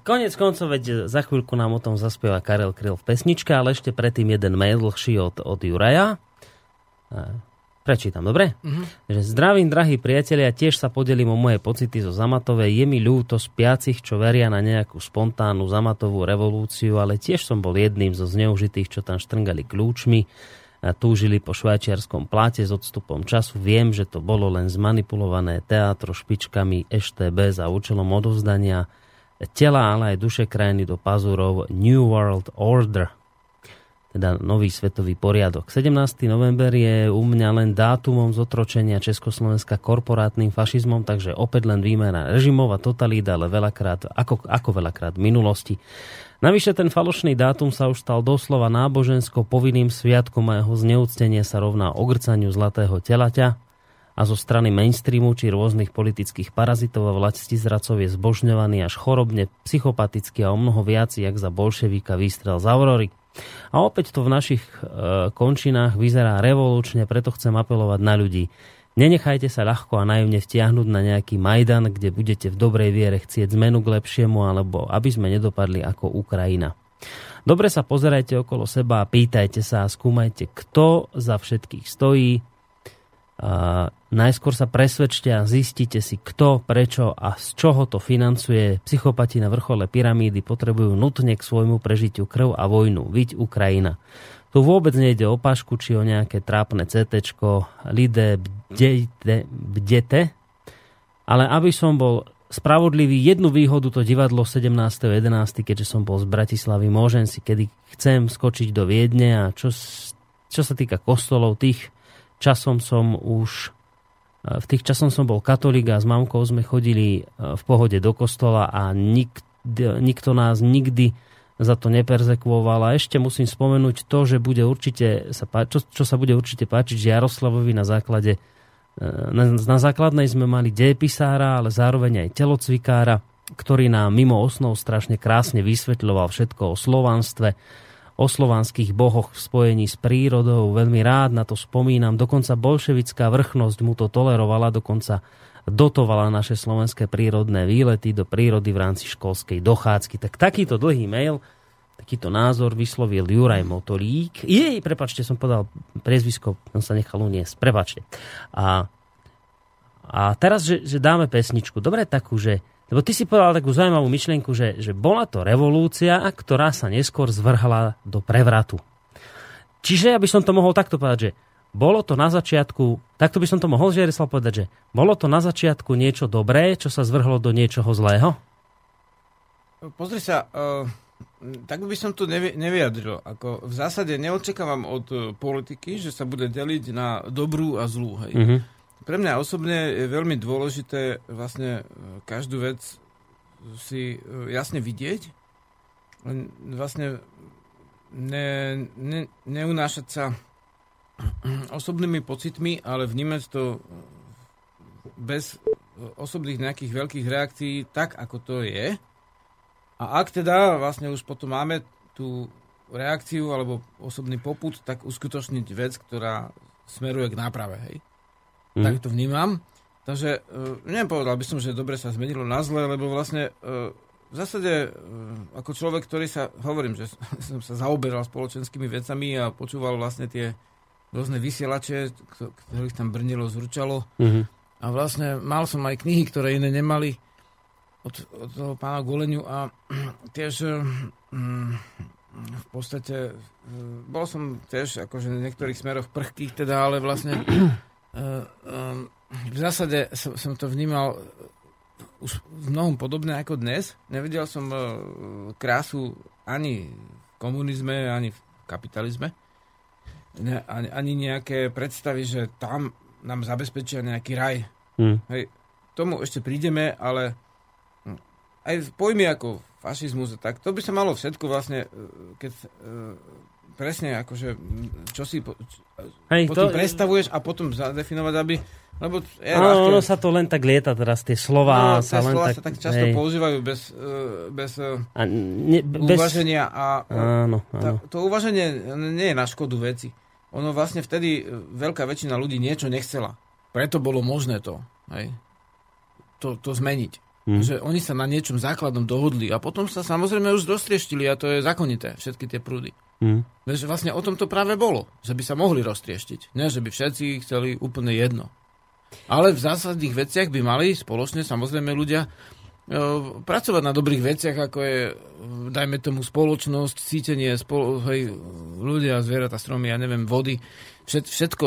Konec koncov, veď za chvíľku nám o tom zaspieva Karel Kryl v pesničke, ale ešte predtým jeden mail dlhší od, od Juraja. Prečítam, dobre? Mhm. Že zdravím, drahí priatelia, tiež sa podelím o moje pocity zo Zamatovej. Je mi ľúto spiacich, čo veria na nejakú spontánnu Zamatovú revolúciu, ale tiež som bol jedným zo zneužitých, čo tam štrngali kľúčmi a túžili po švajčiarskom pláte s odstupom času. Viem, že to bolo len zmanipulované teatro špičkami EŠTB za účelom odovzdania tela, ale aj duše krajiny do pazúrov New World Order teda nový svetový poriadok. 17. november je u mňa len dátumom zotročenia Československa korporátnym fašizmom, takže opäť len výmena režimov a totalít, ale veľakrát, ako, ako veľakrát v minulosti. Navyše ten falošný dátum sa už stal doslova nábožensko povinným sviatkom a jeho zneúctenie sa rovná ogrcaniu zlatého telaťa a zo strany mainstreamu či rôznych politických parazitov a vlasti zracov je zbožňovaný až chorobne, psychopaticky a o mnoho viac, jak za bolševíka výstrel z Aurory. A opäť to v našich e, končinách vyzerá revolučne, preto chcem apelovať na ľudí. Nenechajte sa ľahko a naivne vtiahnuť na nejaký Majdan, kde budete v dobrej viere chcieť zmenu k lepšiemu, alebo aby sme nedopadli ako Ukrajina. Dobre sa pozerajte okolo seba pýtajte sa a skúmajte, kto za všetkých stojí. Najskôr sa presvedčte a zistite si, kto, prečo a z čoho to financuje. Psychopati na vrchole pyramídy potrebujú nutne k svojmu prežitiu krv a vojnu. Viď Ukrajina. Tu vôbec nejde o pašku či o nejaké trápne CT, lidé bdete, bdete, ale aby som bol spravodlivý, jednu výhodu to divadlo 17.11., keďže som bol z Bratislavy, môžem si, kedy chcem skočiť do Viedne a čo, čo sa týka kostolov, tých časom som už v tých časom som bol katolík a s mamkou sme chodili v pohode do kostola a nik, nikto nás nikdy za to neperzekvoval. A ešte musím spomenúť to, že bude určite sa čo, čo sa bude určite páčiť Jaroslavovi na základe e, na, na základnej sme mali dejepisára, ale zároveň aj telocvikára. ktorý nám mimo osnov strašne krásne vysvetľoval všetko o slovanstve, o slovanských bohoch v spojení s prírodou. Veľmi rád na to spomínam. Dokonca bolševická vrchnosť mu to tolerovala, dokonca dotovala naše slovenské prírodné výlety do prírody v rámci školskej dochádzky. Tak takýto dlhý mail takýto názor vyslovil Juraj Motolík. Jej, prepačte, som podal priezvisko, som sa nechal uniesť, prepačte. A, a teraz, že, že dáme pesničku, dobre takú, že lebo ty si povedal takú zaujímavú myšlienku, že, že bola to revolúcia, ktorá sa neskôr zvrhla do prevratu. Čiže, aby som to mohol takto povedať, že bolo to na začiatku, takto by som to mohol Žiarislav povedať, že bolo to na začiatku niečo dobré, čo sa zvrhlo do niečoho zlého? Pozri sa, uh, tak by som to nevy, nevyjadril. Ako v zásade neočakávam od e, politiky, že sa bude deliť na dobrú a zlú. Hej. Mm-hmm. Pre mňa osobne je veľmi dôležité vlastne e, každú vec si e, jasne vidieť, len vlastne ne, ne, neunášať sa osobnými pocitmi, ale vnímať to bez osobných nejakých veľkých reakcií tak, ako to je a ak teda vlastne už potom máme tú reakciu alebo osobný poput, tak uskutočniť vec, ktorá smeruje k náprave. Hej? Mm. Tak to vnímam. Takže uh, neviem, povedal by som, že dobre sa zmenilo na zle, lebo vlastne uh, v zásade uh, ako človek, ktorý sa, hovorím, že som sa zaoberal spoločenskými vecami a počúval vlastne tie rôzne vysielače, ktorých tam brnilo, zručalo. Mm-hmm. A vlastne mal som aj knihy, ktoré iné nemali od, od toho pána Goleniu a tiež mm, v podstate e, bol som tiež akože v niektorých smeroch prchkých teda, ale vlastne e, v zásade som, som to vnímal už v mnohom podobné ako dnes. Nevidel som e, krásu ani v komunizme, ani v kapitalizme. Ne, ani, ani nejaké predstavy, že tam nám zabezpečia nejaký raj. Hmm. Hej, tomu ešte prídeme, ale aj pojmy ako fašizmus, tak to by sa malo všetko vlastne, e, keď presne akože, čo si po, Hej, potom to... predstavuješ a potom zadefinovať, aby lebo je no, ono sa to len tak lieta teraz, tie slova no, sa len slova tak... sa tak často hej. používajú bez, e, bez, a ne, bez uvaženia a áno, áno. Tá, to uvaženie nie je na škodu veci. Ono vlastne vtedy veľká väčšina ľudí niečo nechcela. Preto bolo možné to, hej, to, to zmeniť. Hmm. Že oni sa na niečom základnom dohodli a potom sa samozrejme už dostrieštili a to je zakonité, všetky tie prúdy. Hmm. Že vlastne o tom to práve bolo, že by sa mohli roztrieštiť. Nie, že by všetci chceli úplne jedno. Ale v zásadných veciach by mali spoločne samozrejme ľudia e, pracovať na dobrých veciach, ako je, dajme tomu, spoločnosť, cítenie, spolo, hej, ľudia, zvieratá, stromy, ja neviem, vody, všet, všetko,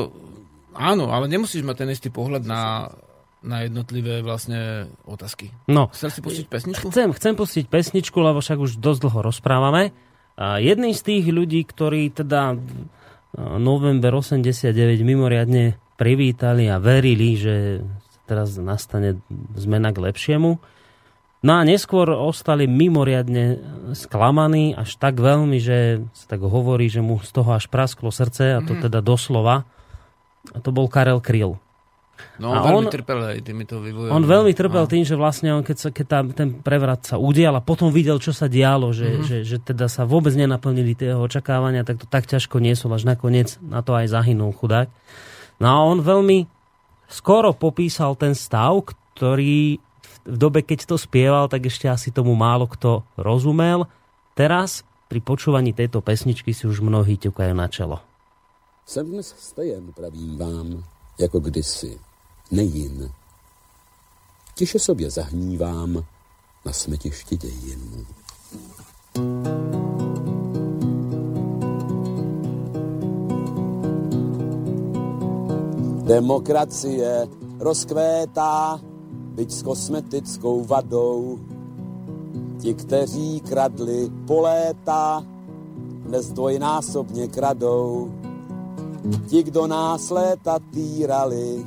áno, ale nemusíš mať ten istý pohľad na na jednotlivé vlastne otázky. No. Chcel si pustiť pesničku? Chcem, chcem pustiť pesničku, lebo však už dosť dlho rozprávame. A jedný z tých ľudí, ktorí teda november 89 mimoriadne privítali a verili, že teraz nastane zmena k lepšiemu. No a neskôr ostali mimoriadne sklamaní, až tak veľmi, že sa tak hovorí, že mu z toho až prasklo srdce, a to mm. teda doslova. A to bol Karel Kryl. No on a veľmi on, trpel aj týmito vývojami. On veľmi trpel a... tým, že vlastne on, keď, sa, keď tá, ten prevrat sa udial a potom videl, čo sa dialo, že, mm-hmm. že, že teda sa vôbec nenaplnili tie jeho očakávania, tak to tak ťažko niesol, až nakoniec na to aj zahynul chudák. No a on veľmi skoro popísal ten stav, ktorý v dobe, keď to spieval, tak ešte asi tomu málo kto rozumel. Teraz pri počúvaní tejto pesničky si už mnohí ťukajú na čelo. Jsem dnes stejen, pravím vám, jako kdysi nejin. Tiše sobě zahnívám na smetišti dějin. Demokracie rozkvétá, byť s kosmetickou vadou. Ti, kteří kradli po léta, dnes dvojnásobně kradou. Ti, kdo nás léta týrali,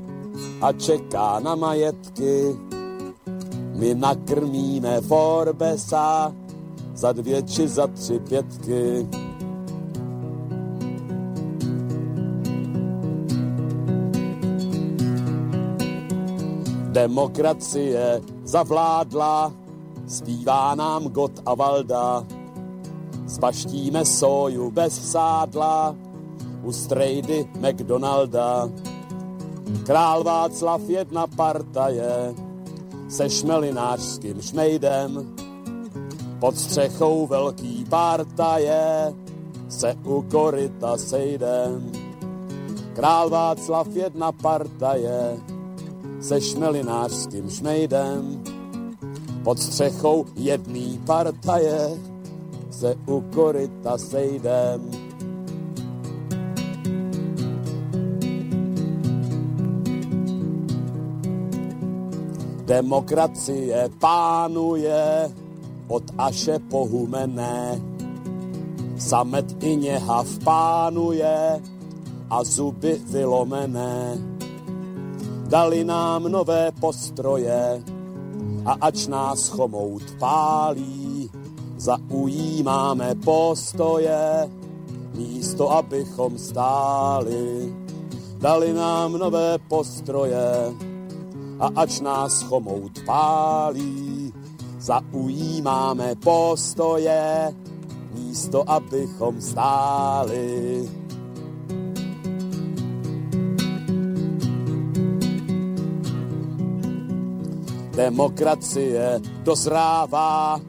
a čeká na majetky. My nakrmíme Forbesa za dvě či za tři pětky. Demokracie zavládla, zpívá nám Got a Valda. Spaštíme soju bez sádla u strejdy McDonalda. Král Václav jedna partaje se šmelinářským šmejdem. Pod střechou velký partaje se u koryta sejdem. Král Václav jedna partaje se šmelinářským šmejdem. Pod střechou jedný partaje se u koryta sejdem. Demokracie pánuje od Aše po Humené. Samet i něhav pánuje a zuby vylomené. Dali nám nové postroje a ač nás chomout pálí, zaujímáme postoje, místo abychom stáli. Dali nám nové postroje a ač nás chomout pálí, zaujímáme postoje, místo abychom stáli. Demokracie dozrává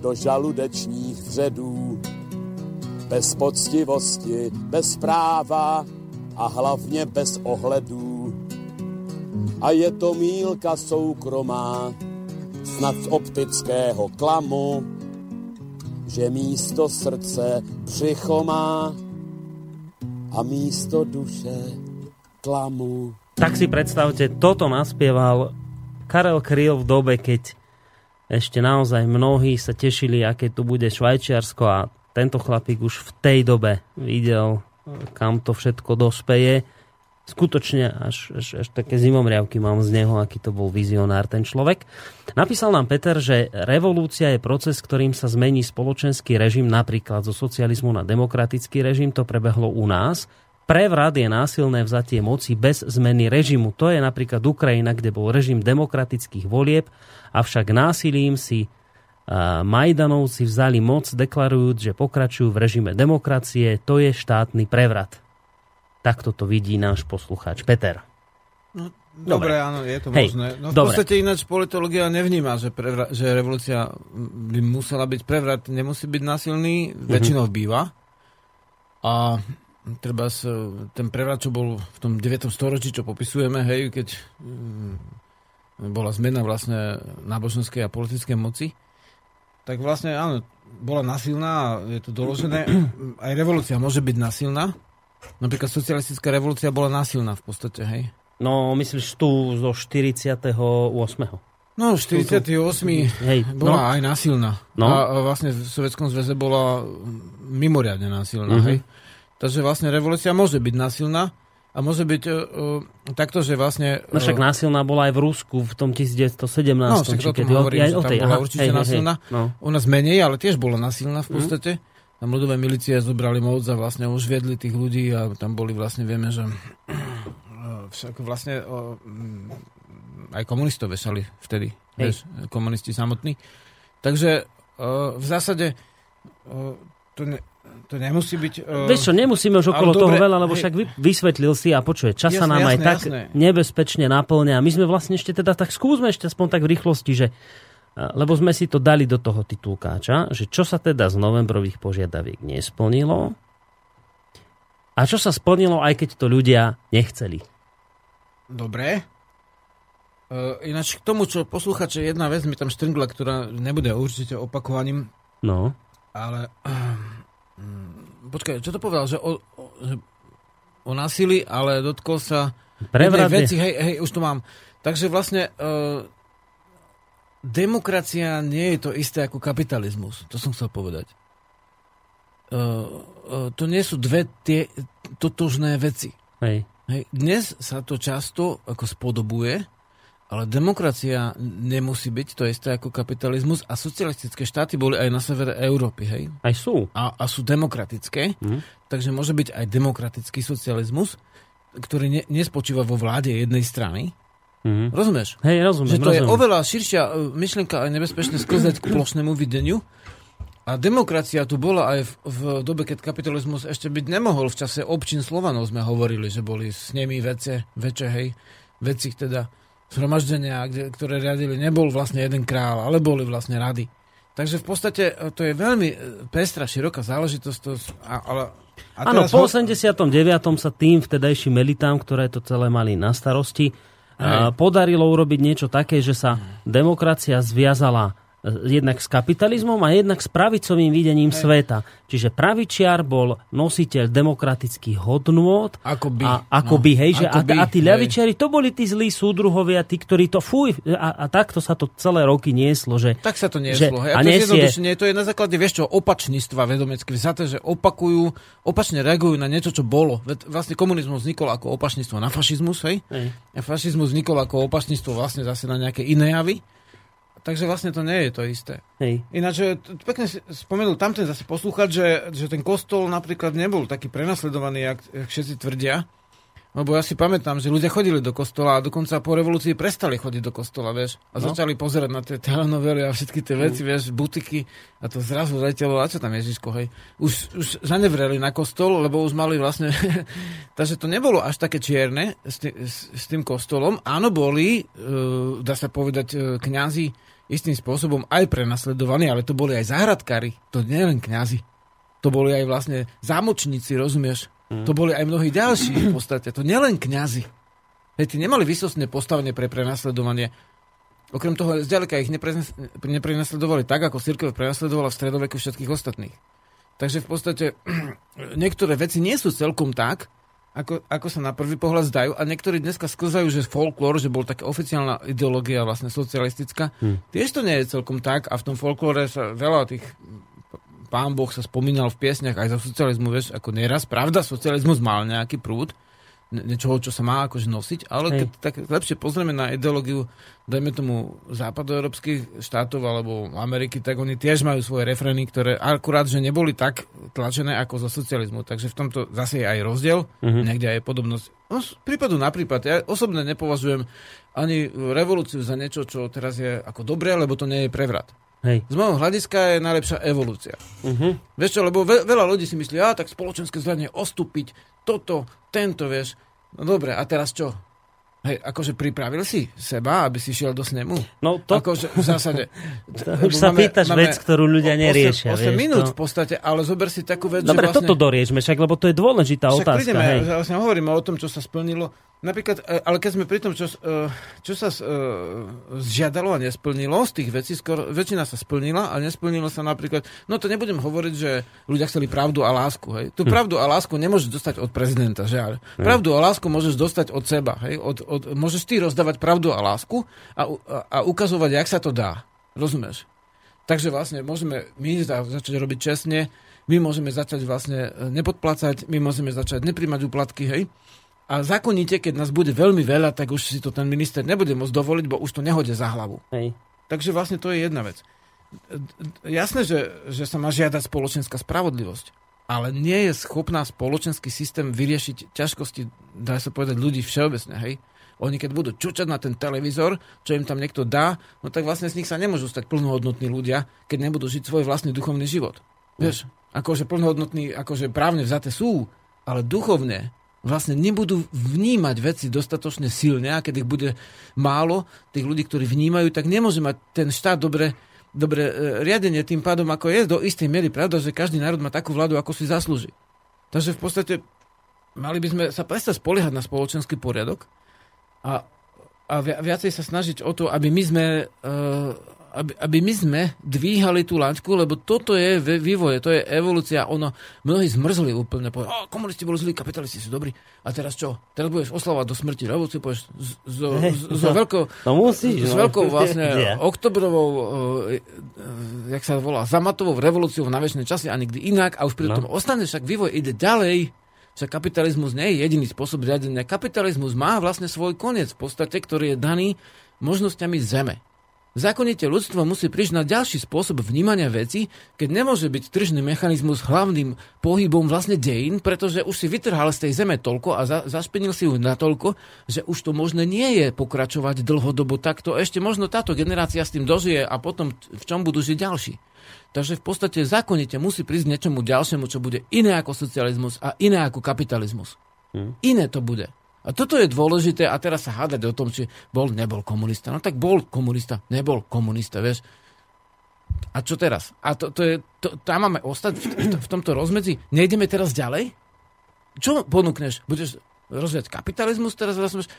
do žaludečních vředů. Bez poctivosti, bez práva a hlavně bez ohledů. A je to mílka soukromá, snad z optického klamu, že místo srdce břicho má a místo duše klamu. Tak si predstavte, toto naspieval Karel Kryl v dobe, keď ešte naozaj mnohí sa tešili, aké tu bude Švajčiarsko a tento chlapík už v tej dobe videl, kam to všetko dospeje. Skutočne až, až, až také zimomriavky mám z neho, aký to bol vizionár ten človek. Napísal nám Peter, že revolúcia je proces, ktorým sa zmení spoločenský režim napríklad zo socializmu na demokratický režim. To prebehlo u nás. Prevrat je násilné vzatie moci bez zmeny režimu. To je napríklad Ukrajina, kde bol režim demokratických volieb, avšak násilím si Majdanovci vzali moc, deklarujúc, že pokračujú v režime demokracie. To je štátny prevrat. Takto to vidí náš poslucháč Peter. No, dobre, áno, je to Hej, možné. No v dobre. podstate ináč politológia nevníma, že, prevra- že revolúcia by musela byť prevrat, nemusí byť násilný, Mhm. väčšinou býva. A treba ten prevrat, čo bol v tom 9. storočí, čo popisujeme, hej, keď mm, bola zmena vlastne náboženskej a politickej moci, tak vlastne áno, bola násilná a je to doložené. Aj revolúcia môže byť násilná. Napríklad socialistická revolúcia bola násilná v podstate, hej. No, myslíš tu zo 48. No, 48. Hej, bola no. aj násilná. No. A vlastne v Sovjetskom zväze bola mimoriadne násilná. Mhm. Hej? Takže vlastne revolúcia môže byť násilná a môže byť uh, uh, takto, že vlastne... No však uh, násilná bola aj v Rusku v tom 1917. No, však či o tom hovorím, aj že tam tej, bola aha, určite hej, hej, hej. násilná. No. U nás menej, ale tiež bola násilná Mhm. v podstate. Tam ľudové milície zobrali moc a vlastne už viedli tých ľudí a tam boli vlastne, vieme, že uh, však vlastne mm, aj komunistov vešali vtedy. Hej. Vieš, komunisti samotní. Takže uh, v zásade uh, to, ne, to nemusí byť... Uh, Vieš čo, nemusíme už okolo toho dobre, veľa, lebo hej. však vy, vysvetlil si a počuje, čas sa nám aj jasné, tak nebezpečne naplňa. My sme vlastne ešte teda tak skúsme ešte aspoň tak v rýchlosti, že lebo sme si to dali do toho titulkáča, že čo sa teda z novembrových požiadaviek nesplnilo a čo sa splnilo, aj keď to ľudia nechceli. Dobre. Uh, ináč k tomu, čo posluchače, jedna vec mi tam štrngla, ktorá nebude určite opakovaním, No, ale... Uh, počkaj, čo to povedal? Že o, o, že o násilí, ale dotkol sa... Prevrat jednej je- veci, hej, hej, už to mám. Takže vlastne uh, demokracia nie je to isté ako kapitalizmus. To som chcel povedať. Uh, uh, to nie sú dve tie totožné veci. hej. Hej, dnes sa to často ako spodobuje, ale demokracia nemusí byť to isté ako kapitalizmus a socialistické štáty boli aj na severe Európy, hej? Aj sú. A, a sú demokratické, Mhm. takže môže byť aj demokratický socializmus, ktorý ne, nespočíva vo vláde jednej strany. Mhm. Rozumieš? Hej, rozumiem, Že to je rozumiem. oveľa širšia e, myšlienka aj nebezpečné sklzať k plošnému videniu. A demokracia tu bola aj v, v dobe, keď kapitalizmus ešte byť nemohol. V čase občin Slovanov sme hovorili, že boli s nimi vece, veče, hej, veci teda zhromaždenia, kde, ktoré riadili, nebol vlastne jeden král, ale boli vlastne rady. Takže v podstate e, to je veľmi e, pestrá, široká záležitosť. To, a, ale, a Áno, po ho- 89. sa tým vtedajším elitám, ktoré to celé mali na starosti, podarilo urobiť niečo také, že sa demokracia zviazala jednak s kapitalizmom a jednak s pravicovým videním sveta. Čiže pravičiar bol nositeľ demokratických hodnôt Akoby, a akoby, no, hej, že a, akoby, a tí hej. ľavičiari, to boli tí zlí súdruhovia, tí, ktorí to fuj, a, a takto sa to celé roky nieslo, že Tak sa to Že- nieslo. Hej. a A nesie- to je na základe, vieš čo, opačníctva vedomecky vzaté, že opakujú, opačne reagujú na niečo, čo bolo. Vlastne komunizmus vznikol ako opačníctvo na fašizmus, hej? Hej. A fašizmus vznikol ako opačníctvo vlastne zase na nejaké iné javy. Takže vlastne to nie je to isté. hej, Ináč, e, pekne si spomenul tamten zase poslúchať, že, že ten kostol napríklad nebol taký prenasledovaný, jak, jak všetci tvrdia. Lebo ja si pamätám, že ľudia chodili do kostola a dokonca po revolúcii prestali chodiť do kostola, vieš. A No. začali pozerať na tie telenovely a všetky tie veci, vieš, butiky a to zrazu letelo, a čo tam Ježiško, hej. Už, už zanevreli na kostol, lebo už mali vlastne... Takže to nebolo až také čierne s, tý, s, s tým kostolom. Áno, boli, uh, dá sa povedať, uh, kňazi istým spôsobom aj prenasledovaní, ale to boli aj záhradkári, to nie len kňazi. To boli aj vlastne zámočníci, rozumieš? To boli aj mnohí ďalší v podstate. To nielen kňazi. Hej, tí nemali vysostné postavenie pre prenasledovanie. Okrem toho, zďaleka ich neprenas- neprenasledovali tak, ako církev prenasledovala v stredoveku všetkých ostatných. Takže v podstate niektoré veci nie sú celkom tak, ako, ako sa na prvý pohľad zdajú a niektorí dneska sklzajú, že folklór, že bol taká oficiálna ideológia vlastne socialistická. Hmm. Tiež to nie je celkom tak a v tom folklóre sa veľa tých pán Boh sa spomínal v piesniach aj za socializmu, vieš, ako neraz. Pravda, socializmus mal nejaký prúd, niečoho, čo sa má akože nosiť, ale Hej. keď tak lepšie pozrieme na ideológiu, dajme tomu západoeurópskych štátov alebo Ameriky, tak oni tiež majú svoje refrény, ktoré akurát, že neboli tak tlačené ako zo socializmu. Takže v tomto zase je aj rozdiel, mm-hmm. niekde aj podobnosť. No, prípadu na prípad. Ja osobne nepovažujem ani revolúciu za niečo, čo teraz je ako dobré, lebo to nie je prevrat. Hej. Z môjho hľadiska je najlepšia evolúcia. Uh-huh. Vieš čo, lebo ve- veľa ľudí si myslí, a tak spoločenské zradenie ostúpiť, toto, tento, vieš. No dobre, a teraz čo? Hej, akože pripravil si seba, aby si šiel do snemu? No to, Akože v zásade. už sa pýtaš vec, ktorú ľudia neriešia. 8, 8 vieš, minút to... v podstate, ale zober si takú vec, Dobre, že vlastne... toto doriešme, však, lebo to je dôležitá Však otázka. prídeme, hej. vlastne hovoríme o tom, čo sa splnilo. Napríklad, e, ale keď sme pri tom, čo, e, čo sa e, zžiadalo a nesplnilo, z tých vecí skoro väčšina sa splnila a nesplnilo sa napríklad, no to nebudem hovoriť, že ľudia chceli pravdu a lásku. Hej. Tu Hm. pravdu a lásku nemôžeš dostať od prezidenta, žiaľ. Pravdu a lásku môžeš dostať od seba. Hej. Od, od, môžeš ty rozdávať pravdu a lásku a, a, a ukazovať, jak sa to dá. Rozumieš? Takže vlastne môžeme my za- začať robiť čestne, my môžeme začať vlastne nepodplácať, my môžeme začať nepríjmať úplatky, hej. A zákonite, keď nás bude veľmi veľa, tak už si to ten minister nebude môcť dovoliť, bo už to nehodie za hlavu. Hej. Takže vlastne to je jedna vec. Jasné, že, že sa má žiadať spoločenská spravodlivosť, ale nie je schopná spoločenský systém vyriešiť ťažkosti, dá sa povedať, ľudí všeobecne, hej. Oni keď budú čučať na ten televízor, čo im tam niekto dá, no tak vlastne z nich sa nemôžu stať plnohodnotní ľudia, keď nebudú žiť svoj vlastný duchovný život. Vieš? akože plnohodnotní, akože právne vzaté sú, ale duchovne vlastne nebudú vnímať veci dostatočne silne a keď ich bude málo, tých ľudí, ktorí vnímajú, tak nemôže mať ten štát dobre, dobre e, riadenie tým pádom, ako je do istej miery pravda, že každý národ má takú vládu, ako si zaslúži. Takže v podstate mali by sme sa prestať spoliehať na spoločenský poriadok a, a vi- viacej sa snažiť o to, aby my sme uh, aby, aby my sme dvíhali tú laťku, lebo toto je vývoje, to je evolúcia. Ono, mnohí zmrzli úplne, povedali, komunisti boli zlí, kapitalisti sú dobrí. A teraz čo? Teraz budeš oslavať do smrti revolúciu, povieš, s, s, s, s, veľkou, to musíš, s no. veľkou vlastne Yeah. oktobrovou, uh, jak sa volá, zamatovou revolúciou na väčšie časy a nikdy inak. A už pri No. tom ostane, však vývoj ide ďalej. Však kapitalizmus nie je jediný spôsob riadenia. Kapitalizmus má vlastne svoj koniec v podstate, ktorý je daný možnosťami zeme. Zákonite ľudstvo musí prísť na ďalší spôsob vnímania veci, keď nemôže byť tržný mechanizmus hlavným pohybom vlastne dejín, pretože už si vytrhal z tej zeme toľko a za, zašpenil si ju natoľko, že už to možné nie je pokračovať dlhodobo takto. Ešte možno táto generácia s tým dožije a potom v čom budú žiť ďalší. Takže v podstate zákonite musí prísť niečomu ďalšiemu, čo bude iné ako socializmus a iné ako kapitalizmus. Iné to bude. A toto je dôležité a teraz sa hádať o tom, či bol, nebol komunista. No tak bol komunista, nebol komunista, vieš. A čo teraz? A to, to je, to, tam máme ostať v, v, v tomto rozmedzi? Nejdeme teraz ďalej? Čo ponúkneš? Budeš rozvíjať kapitalizmus? Teraz? Vieš,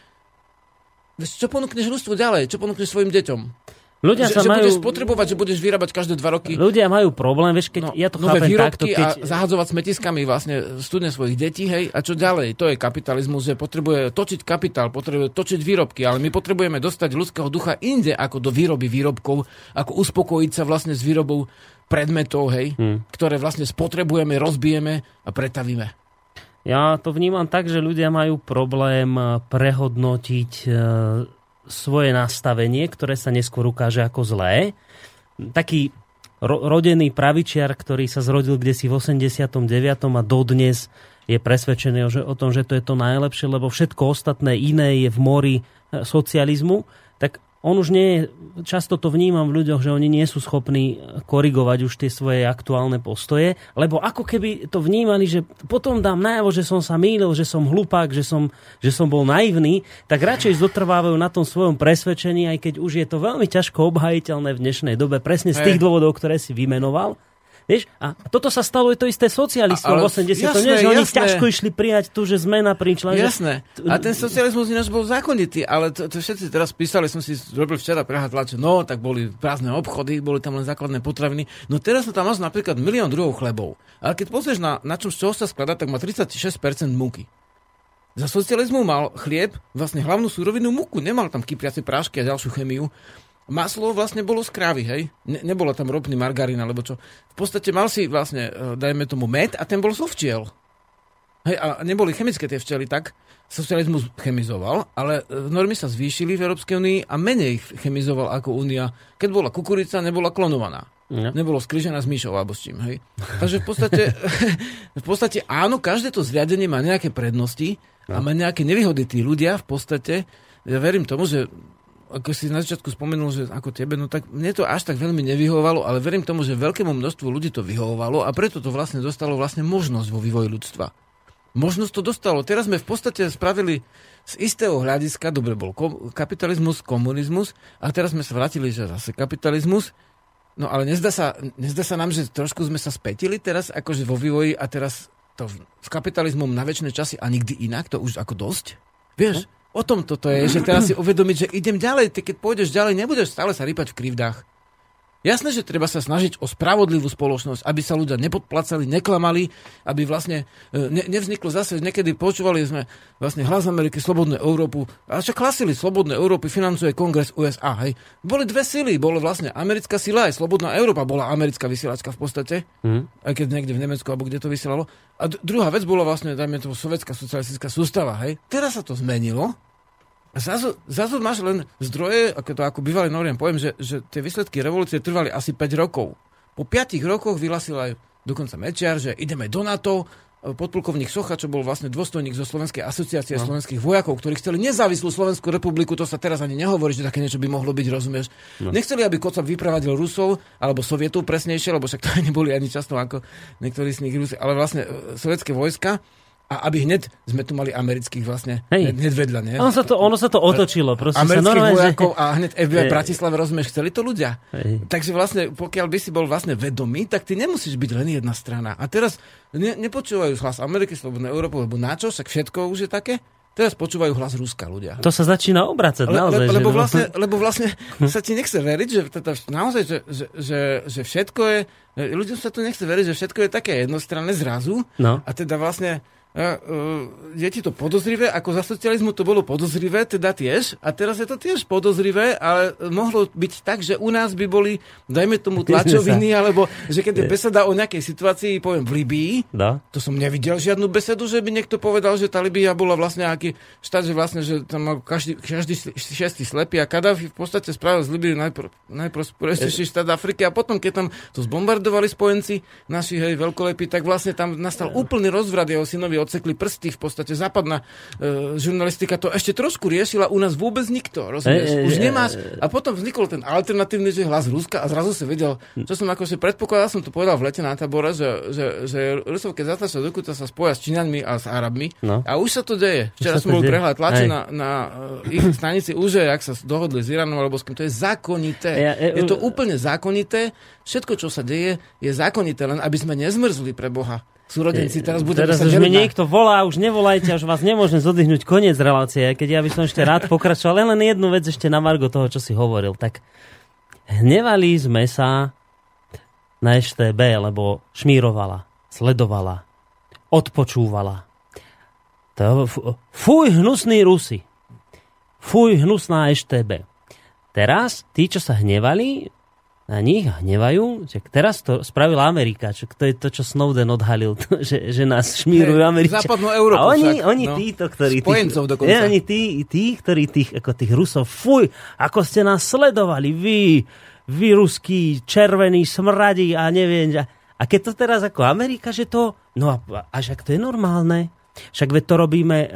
Čo ponúkneš ľudstvu ďalej? Čo ponúkneš svojim deťom? Ľudia že, sa že majú... budeš potrebovať, že budeš vyrábať každé dva roky Ľudia majú problém, vieš, keď ja to No, nové chápem výrobky takto, keď... a zahadzovať smetiskami vlastne studne svojich detí, hej, a čo ďalej? To je kapitalizmus, že potrebuje točiť kapitál, potrebuje točiť výrobky, ale my potrebujeme dostať ľudského ducha inde ako do výroby výrobkov, ako uspokojiť sa vlastne s výrobou predmetov, hej, Hmm. ktoré vlastne spotrebujeme, rozbijeme a pretavíme. Ja to vnímam tak, že ľudia majú problém eh, prehodnotiť eh, svoje nastavenie, ktoré sa neskôr ukáže ako zlé. Taký ro- rodený pravičiar, ktorý sa zrodil kde v 89. a dodnes je presvedčený o, že, o tom, že to je to najlepšie, lebo všetko ostatné iné je v mori eh, socializmu, on už nie je, často to vnímam v ľuďoch, že oni nie sú schopní korigovať už tie svoje aktuálne postoje, lebo ako keby to vnímali, že potom dám najavo, že som sa mýlil, že som hlupák, že som, že som bol naivný, tak radšej zotrvávajú na tom svojom presvedčení, aj keď už je to veľmi ťažko obhajiteľné v dnešnej dobe, presne z tých dôvodov, ktoré si vymenoval. Vieš, a toto sa stalo je to isté socialistom v ale 80. jasné, nie, že oni ťažko išli prijať tu, že zmena prišla. že- Jasné. A ten socializmus ináč bol zákonitý, ale to, to všetci teraz písali, som si robil včera prehľad tlače, no, tak boli prázdne obchody, boli tam len základné potraviny. No teraz sú tam máš napríklad milión druhov chlebov. Ale keď pozrieš na, na čom z čoho sa skladá, tak má 36% múky. Za socializmu mal chlieb, vlastne hlavnú súrovinu múku, nemal tam kypriace prášky a ďalšiu chemiu. Maslo vlastne bolo z krávy, hej? Ne, nebolo tam ropný margarín, alebo čo. V podstate mal si vlastne, e, dajme tomu med a ten bol z ovčiel. Hej, a neboli chemické tie včely, tak socializmus chemizoval, ale e, normy sa zvýšili v Európskej únii a menej ich chemizoval ako únia. Keď bola kukurica, nebola klonovaná. No. Nebolo skrižená s myšou alebo s čím, hej. Takže v podstate, v podstate áno, každé to zriadenie má nejaké prednosti a má nejaké nevýhody. Tí ľudia v podstate, ja verím tomu, že ako si na začiatku spomenul, že ako tebe, no tak mne to až tak veľmi nevyhovovalo, ale verím tomu, že veľkému množstvu ľudí to vyhovovalo a preto to vlastne dostalo vlastne možnosť vo vývoji ľudstva. Možnosť to dostalo. Teraz sme v podstate spravili z istého hľadiska, dobre bol ko- kapitalizmus, komunizmus a teraz sme sa vrátili, že zase kapitalizmus. No ale nezdá sa, nezdá sa nám, že trošku sme sa spätili teraz akože vo vývoji a teraz to s kapitalizmom na väčšie časy a nikdy inak, to už ako dosť? Vieš, o tom toto je, že teraz si uvedomiť, že idem ďalej, ty keď pôjdeš ďalej, nebudeš stále sa rýpať v krivdách. Jasné, že treba sa snažiť o spravodlivú spoločnosť, aby sa ľudia nepodplacali, neklamali, aby vlastne e, ne, nevzniklo zase, niekedy počúvali sme vlastne hlas Ameriky, Slobodnú Európu, a čo klasili Slobodné Európy, financuje kongres USA, hej. Boli dve sily, bolo vlastne americká sila, aj Slobodná Európa bola americká vysielačka v podstate, Hm. aj keď niekde v Nemecku, alebo kde to vysielalo. A d- druhá vec bola vlastne, dajme to, sovietská socialistická sústava, hej. Teraz sa to zmenilo, a zrazu, zrazu máš len zdroje, ako to ako bývalý noriem poviem, že, že tie výsledky revolúcie trvali asi 5 rokov. Po 5 rokoch vyhlasil aj dokonca Mečiar, že ideme do NATO podplukovník Socha, čo bol vlastne dôstojník zo Slovenskej asociácie no. slovenských vojakov, ktorí chceli nezávislú Slovenskú republiku, to sa teraz ani nehovorí, že také niečo by mohlo byť, rozumieš. No. Nechceli, aby Kocab vypravadil Rusov, alebo Sovietov presnejšie, lebo však to neboli ani často ako niektorí z nich Rusi, ale vlastne e, sovietské vojska a aby hneď sme tu mali amerických vlastne Hej. hneď vedľa, nie? Ono sa to, ono sa to otočilo. Proste sa Amerických normálne, vojakov že... a hneď FBI Je. Bratislave, rozumieš, chceli to ľudia. Hej. Takže vlastne, pokiaľ by si bol vlastne vedomý, tak ty nemusíš byť len jedna strana. A teraz ne, nepočúvajú hlas Ameriky, Slobodnej Európy, lebo na čo? Však všetko už je také. Teraz počúvajú hlas Ruska ľudia. To sa začína obracať Le, naozaj. le, lebo, že, vlastne, lebo vlastne sa ti nechce veriť, že teda naozaj, že, že, že, že všetko je, ľuďom sa tu nechce veriť, že všetko je také jednostranné zrazu No. a teda vlastne je ti to podozrivé, ako za socializmu to bolo podozrivé, teda tiež, a teraz je to tiež podozrivé, ale mohlo byť tak, že u nás by boli, dajme tomu tlačoviny, alebo že keď je beseda o nejakej situácii, poviem v Libii, No. to som nevidel žiadnu besedu, že by niekto povedal, že tá Libia bola vlastne aký štát, že vlastne, že tam každý, každý šiestý slepý a Kadáfi v podstate spravil z Libii najpr- najprosperujúcejší štát Afriky. A potom, keď tam to zbombardovali spojenci naši, hej, veľkolepí, tak vlastne tam nastal úplný rozvrat, jeho synovi odsekli prsty, v podstate západná e, žurnalistika to ešte trošku riešila, u nás vôbec nikto, rozumieš? E, e, Už e, nemáš, a potom vznikol ten alternatívny, že hlas Ruska a zrazu si vedel, čo som akože predpokladal, som to povedal v lete na tábore, že, že, že Rusov, keď zatlačia do sa spoja s Číňanmi a s Arabmi. No. A už sa to deje. Včera som bol prehľad tlače na, na uh, ich stanici už, jak sa dohodli s Iránom alebo s kým. To je zákonité. Ja- ja- je to úplne zákonité. Všetko, čo sa deje, je zákonité, len aby sme nezmrzli pre Boha. Súrodenci, teraz budeme Teraz už mi niekto volá, už nevolajte, už vás nemôžem zodvihnúť koniec relácie, keď ja by som ešte rád pokračoval. Len, jednu vec ešte na Margo toho, čo si hovoril. Tak hnevali sme sa na EŠTB, lebo šmírovala, sledovala, odpočúvala. To, fuj, hnusní Rusi. Fuj, hnusná EŠTB. Teraz, tí, čo sa hnevali, na nich a hnevajú, že teraz to spravila Amerika, čo, to je to, čo Snowden odhalil, to, že, že nás šmírujú Američania. západnú Európu A oni, však, oni no. títo, ktorí... Spojencov tých, dokonca. Nie, oni tí, tí, ktorí tých, ako tých Rusov, fuj, ako ste nás sledovali, vy, vy ruskí, červení, smradi a neviem. A, a keď to teraz ako Amerika, že to, no a, a však to je normálne. Však veď to robíme eh,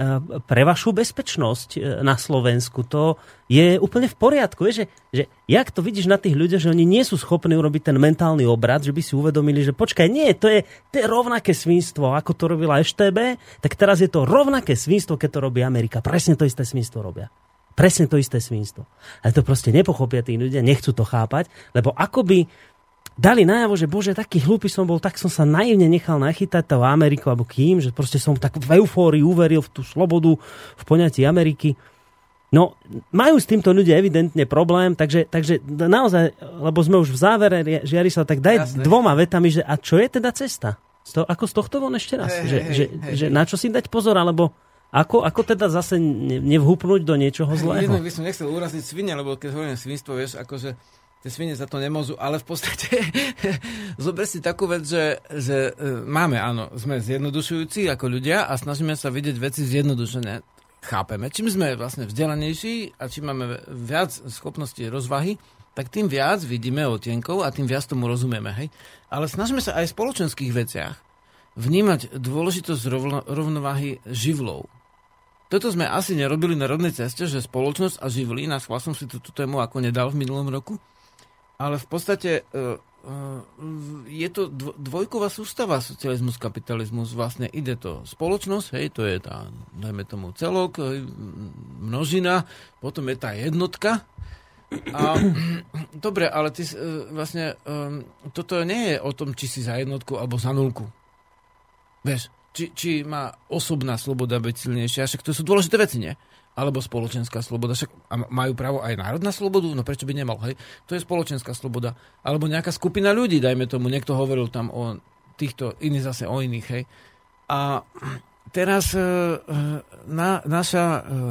pre vašu bezpečnosť eh, na Slovensku. To je úplne v poriadku. Vieš, že, že jak to vidíš na tých ľuďoch, že oni nie sú schopní urobiť ten mentálny obrad, že by si uvedomili, že počkaj, nie, to je, to je rovnaké svinstvo, ako to robila EŠTB, tak teraz je to rovnaké svinstvo, keď to robí Amerika. Presne to isté svinstvo robia. Presne to isté svinstvo. Ale to proste nepochopia tí ľudia, nechcú to chápať, lebo akoby dali najavo, že bože, taký hlúpy som bol, tak som sa naivne nechal nachytať to Ameriku alebo kým, že proste som tak v eufórii uveril v tú slobodu, v poňatí Ameriky. No, majú s týmto ľudia evidentne problém, takže, takže naozaj, lebo sme už v závere, žiari sa, tak daj Jasné. dvoma vetami, že a čo je teda cesta? Z toho, ako z tohto von ešte raz? Hej, že, hej, že, hej, že na čo si dať pozor, alebo ako, ako teda zase ne- nevhupnúť do niečoho Jednak zlého? by som nechcel uraziť svine, lebo keď hovorím svinstvo, vieš, akože tie svine za to nemôžu, ale v podstate zober si takú vec, že, že e, máme, áno, sme zjednodušujúci ako ľudia a snažíme sa vidieť veci zjednodušené. Chápeme. Čím sme vlastne vzdelanejší a čím máme viac schopností rozvahy, tak tým viac vidíme otienkov a tým viac tomu rozumieme. Hej? Ale snažíme sa aj v spoločenských veciach vnímať dôležitosť rovno, rovnováhy živlov. Toto sme asi nerobili na rodnej ceste, že spoločnosť a na schvál som si túto tému ako nedal v minulom roku, ale v podstate uh, uh, je to dvo- dvojková sústava socializmus, kapitalizmus, vlastne ide to spoločnosť, hej, to je tá, dajme tomu celok, hej, množina, potom je tá jednotka, a, dobre, ale ty vlastne toto nie je o tom, či si za jednotku alebo za nulku. Vieš, či, či má osobná sloboda byť silnejšia, však to sú dôležité veci, nie? Alebo spoločenská sloboda, však majú právo aj národná slobodu, no prečo by nemal, hej? To je spoločenská sloboda. Alebo nejaká skupina ľudí, dajme tomu, niekto hovoril tam o týchto, iní zase o iných, hej? A teraz e, e, na, naša, e,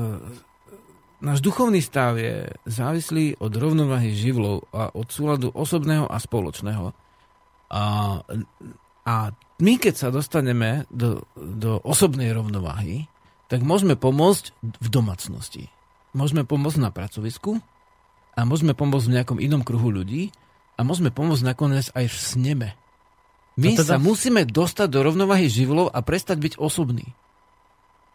náš duchovný stav je závislý od rovnováhy živlov a od súladu osobného a spoločného. A, a my, keď sa dostaneme do, do osobnej rovnováhy, tak môžeme pomôcť v domácnosti. Môžeme pomôcť na pracovisku a môžeme pomôcť v nejakom inom kruhu ľudí a môžeme pomôcť nakoniec aj v sneme. My No teda- sa musíme dostať do rovnováhy živlov a prestať byť osobní.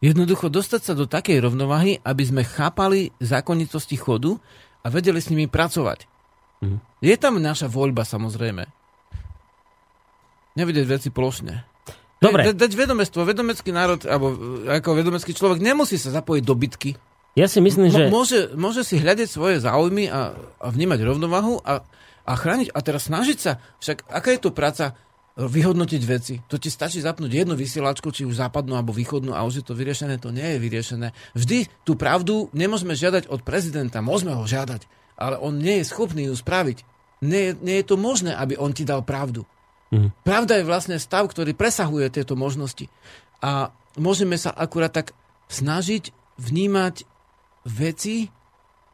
Jednoducho dostať sa do takej rovnováhy, aby sme chápali zákonitosti chodu a vedeli s nimi pracovať. Mhm. Je tam naša voľba, samozrejme. Nevidieť veci plošne. Dobre. Da, dať vedomestvo, vedomecký národ, alebo e, ako vedomecký človek nemusí sa zapojiť do bitky. Ja si myslím, že... Môže, môže si hľadať svoje záujmy a, a vnímať rovnovahu a, a chrániť. A teraz snažiť sa. Však aká je to práca vyhodnotiť veci? To ti stačí zapnúť jednu vysielačku, či už západnú alebo východnú a už je to vyriešené. To nie je vyriešené. Vždy tú pravdu nemôžeme žiadať od prezidenta. Môžeme ho žiadať, ale on nie je schopný ju spraviť. Nie, nie je to možné, aby on ti dal pravdu. Mhm. Pravda je vlastne stav, ktorý presahuje tieto možnosti. A môžeme sa akurát tak snažiť vnímať veci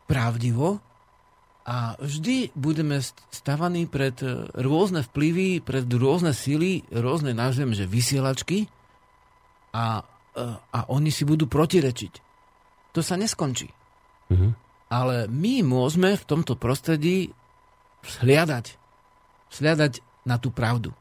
pravdivo a vždy budeme st- stavaní pred e, rôzne vplyvy, pred rôzne síly, rôzne nazvem, že vysielačky a, e, a oni si budú protirečiť. To sa neskončí. Mhm. Ale my môžeme v tomto prostredí sliadať. Sliadať na tú pravdu.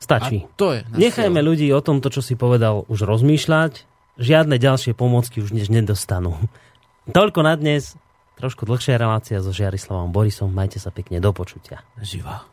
Stačí. A to je. Nechajme cieľ. ľudí o tomto, čo si povedal, už rozmýšľať. Žiadne ďalšie pomocky už než nedostanú. Toľko na dnes. Trošku dlhšia relácia so Žiarislavom Borisom. Majte sa pekne do počutia. Živá.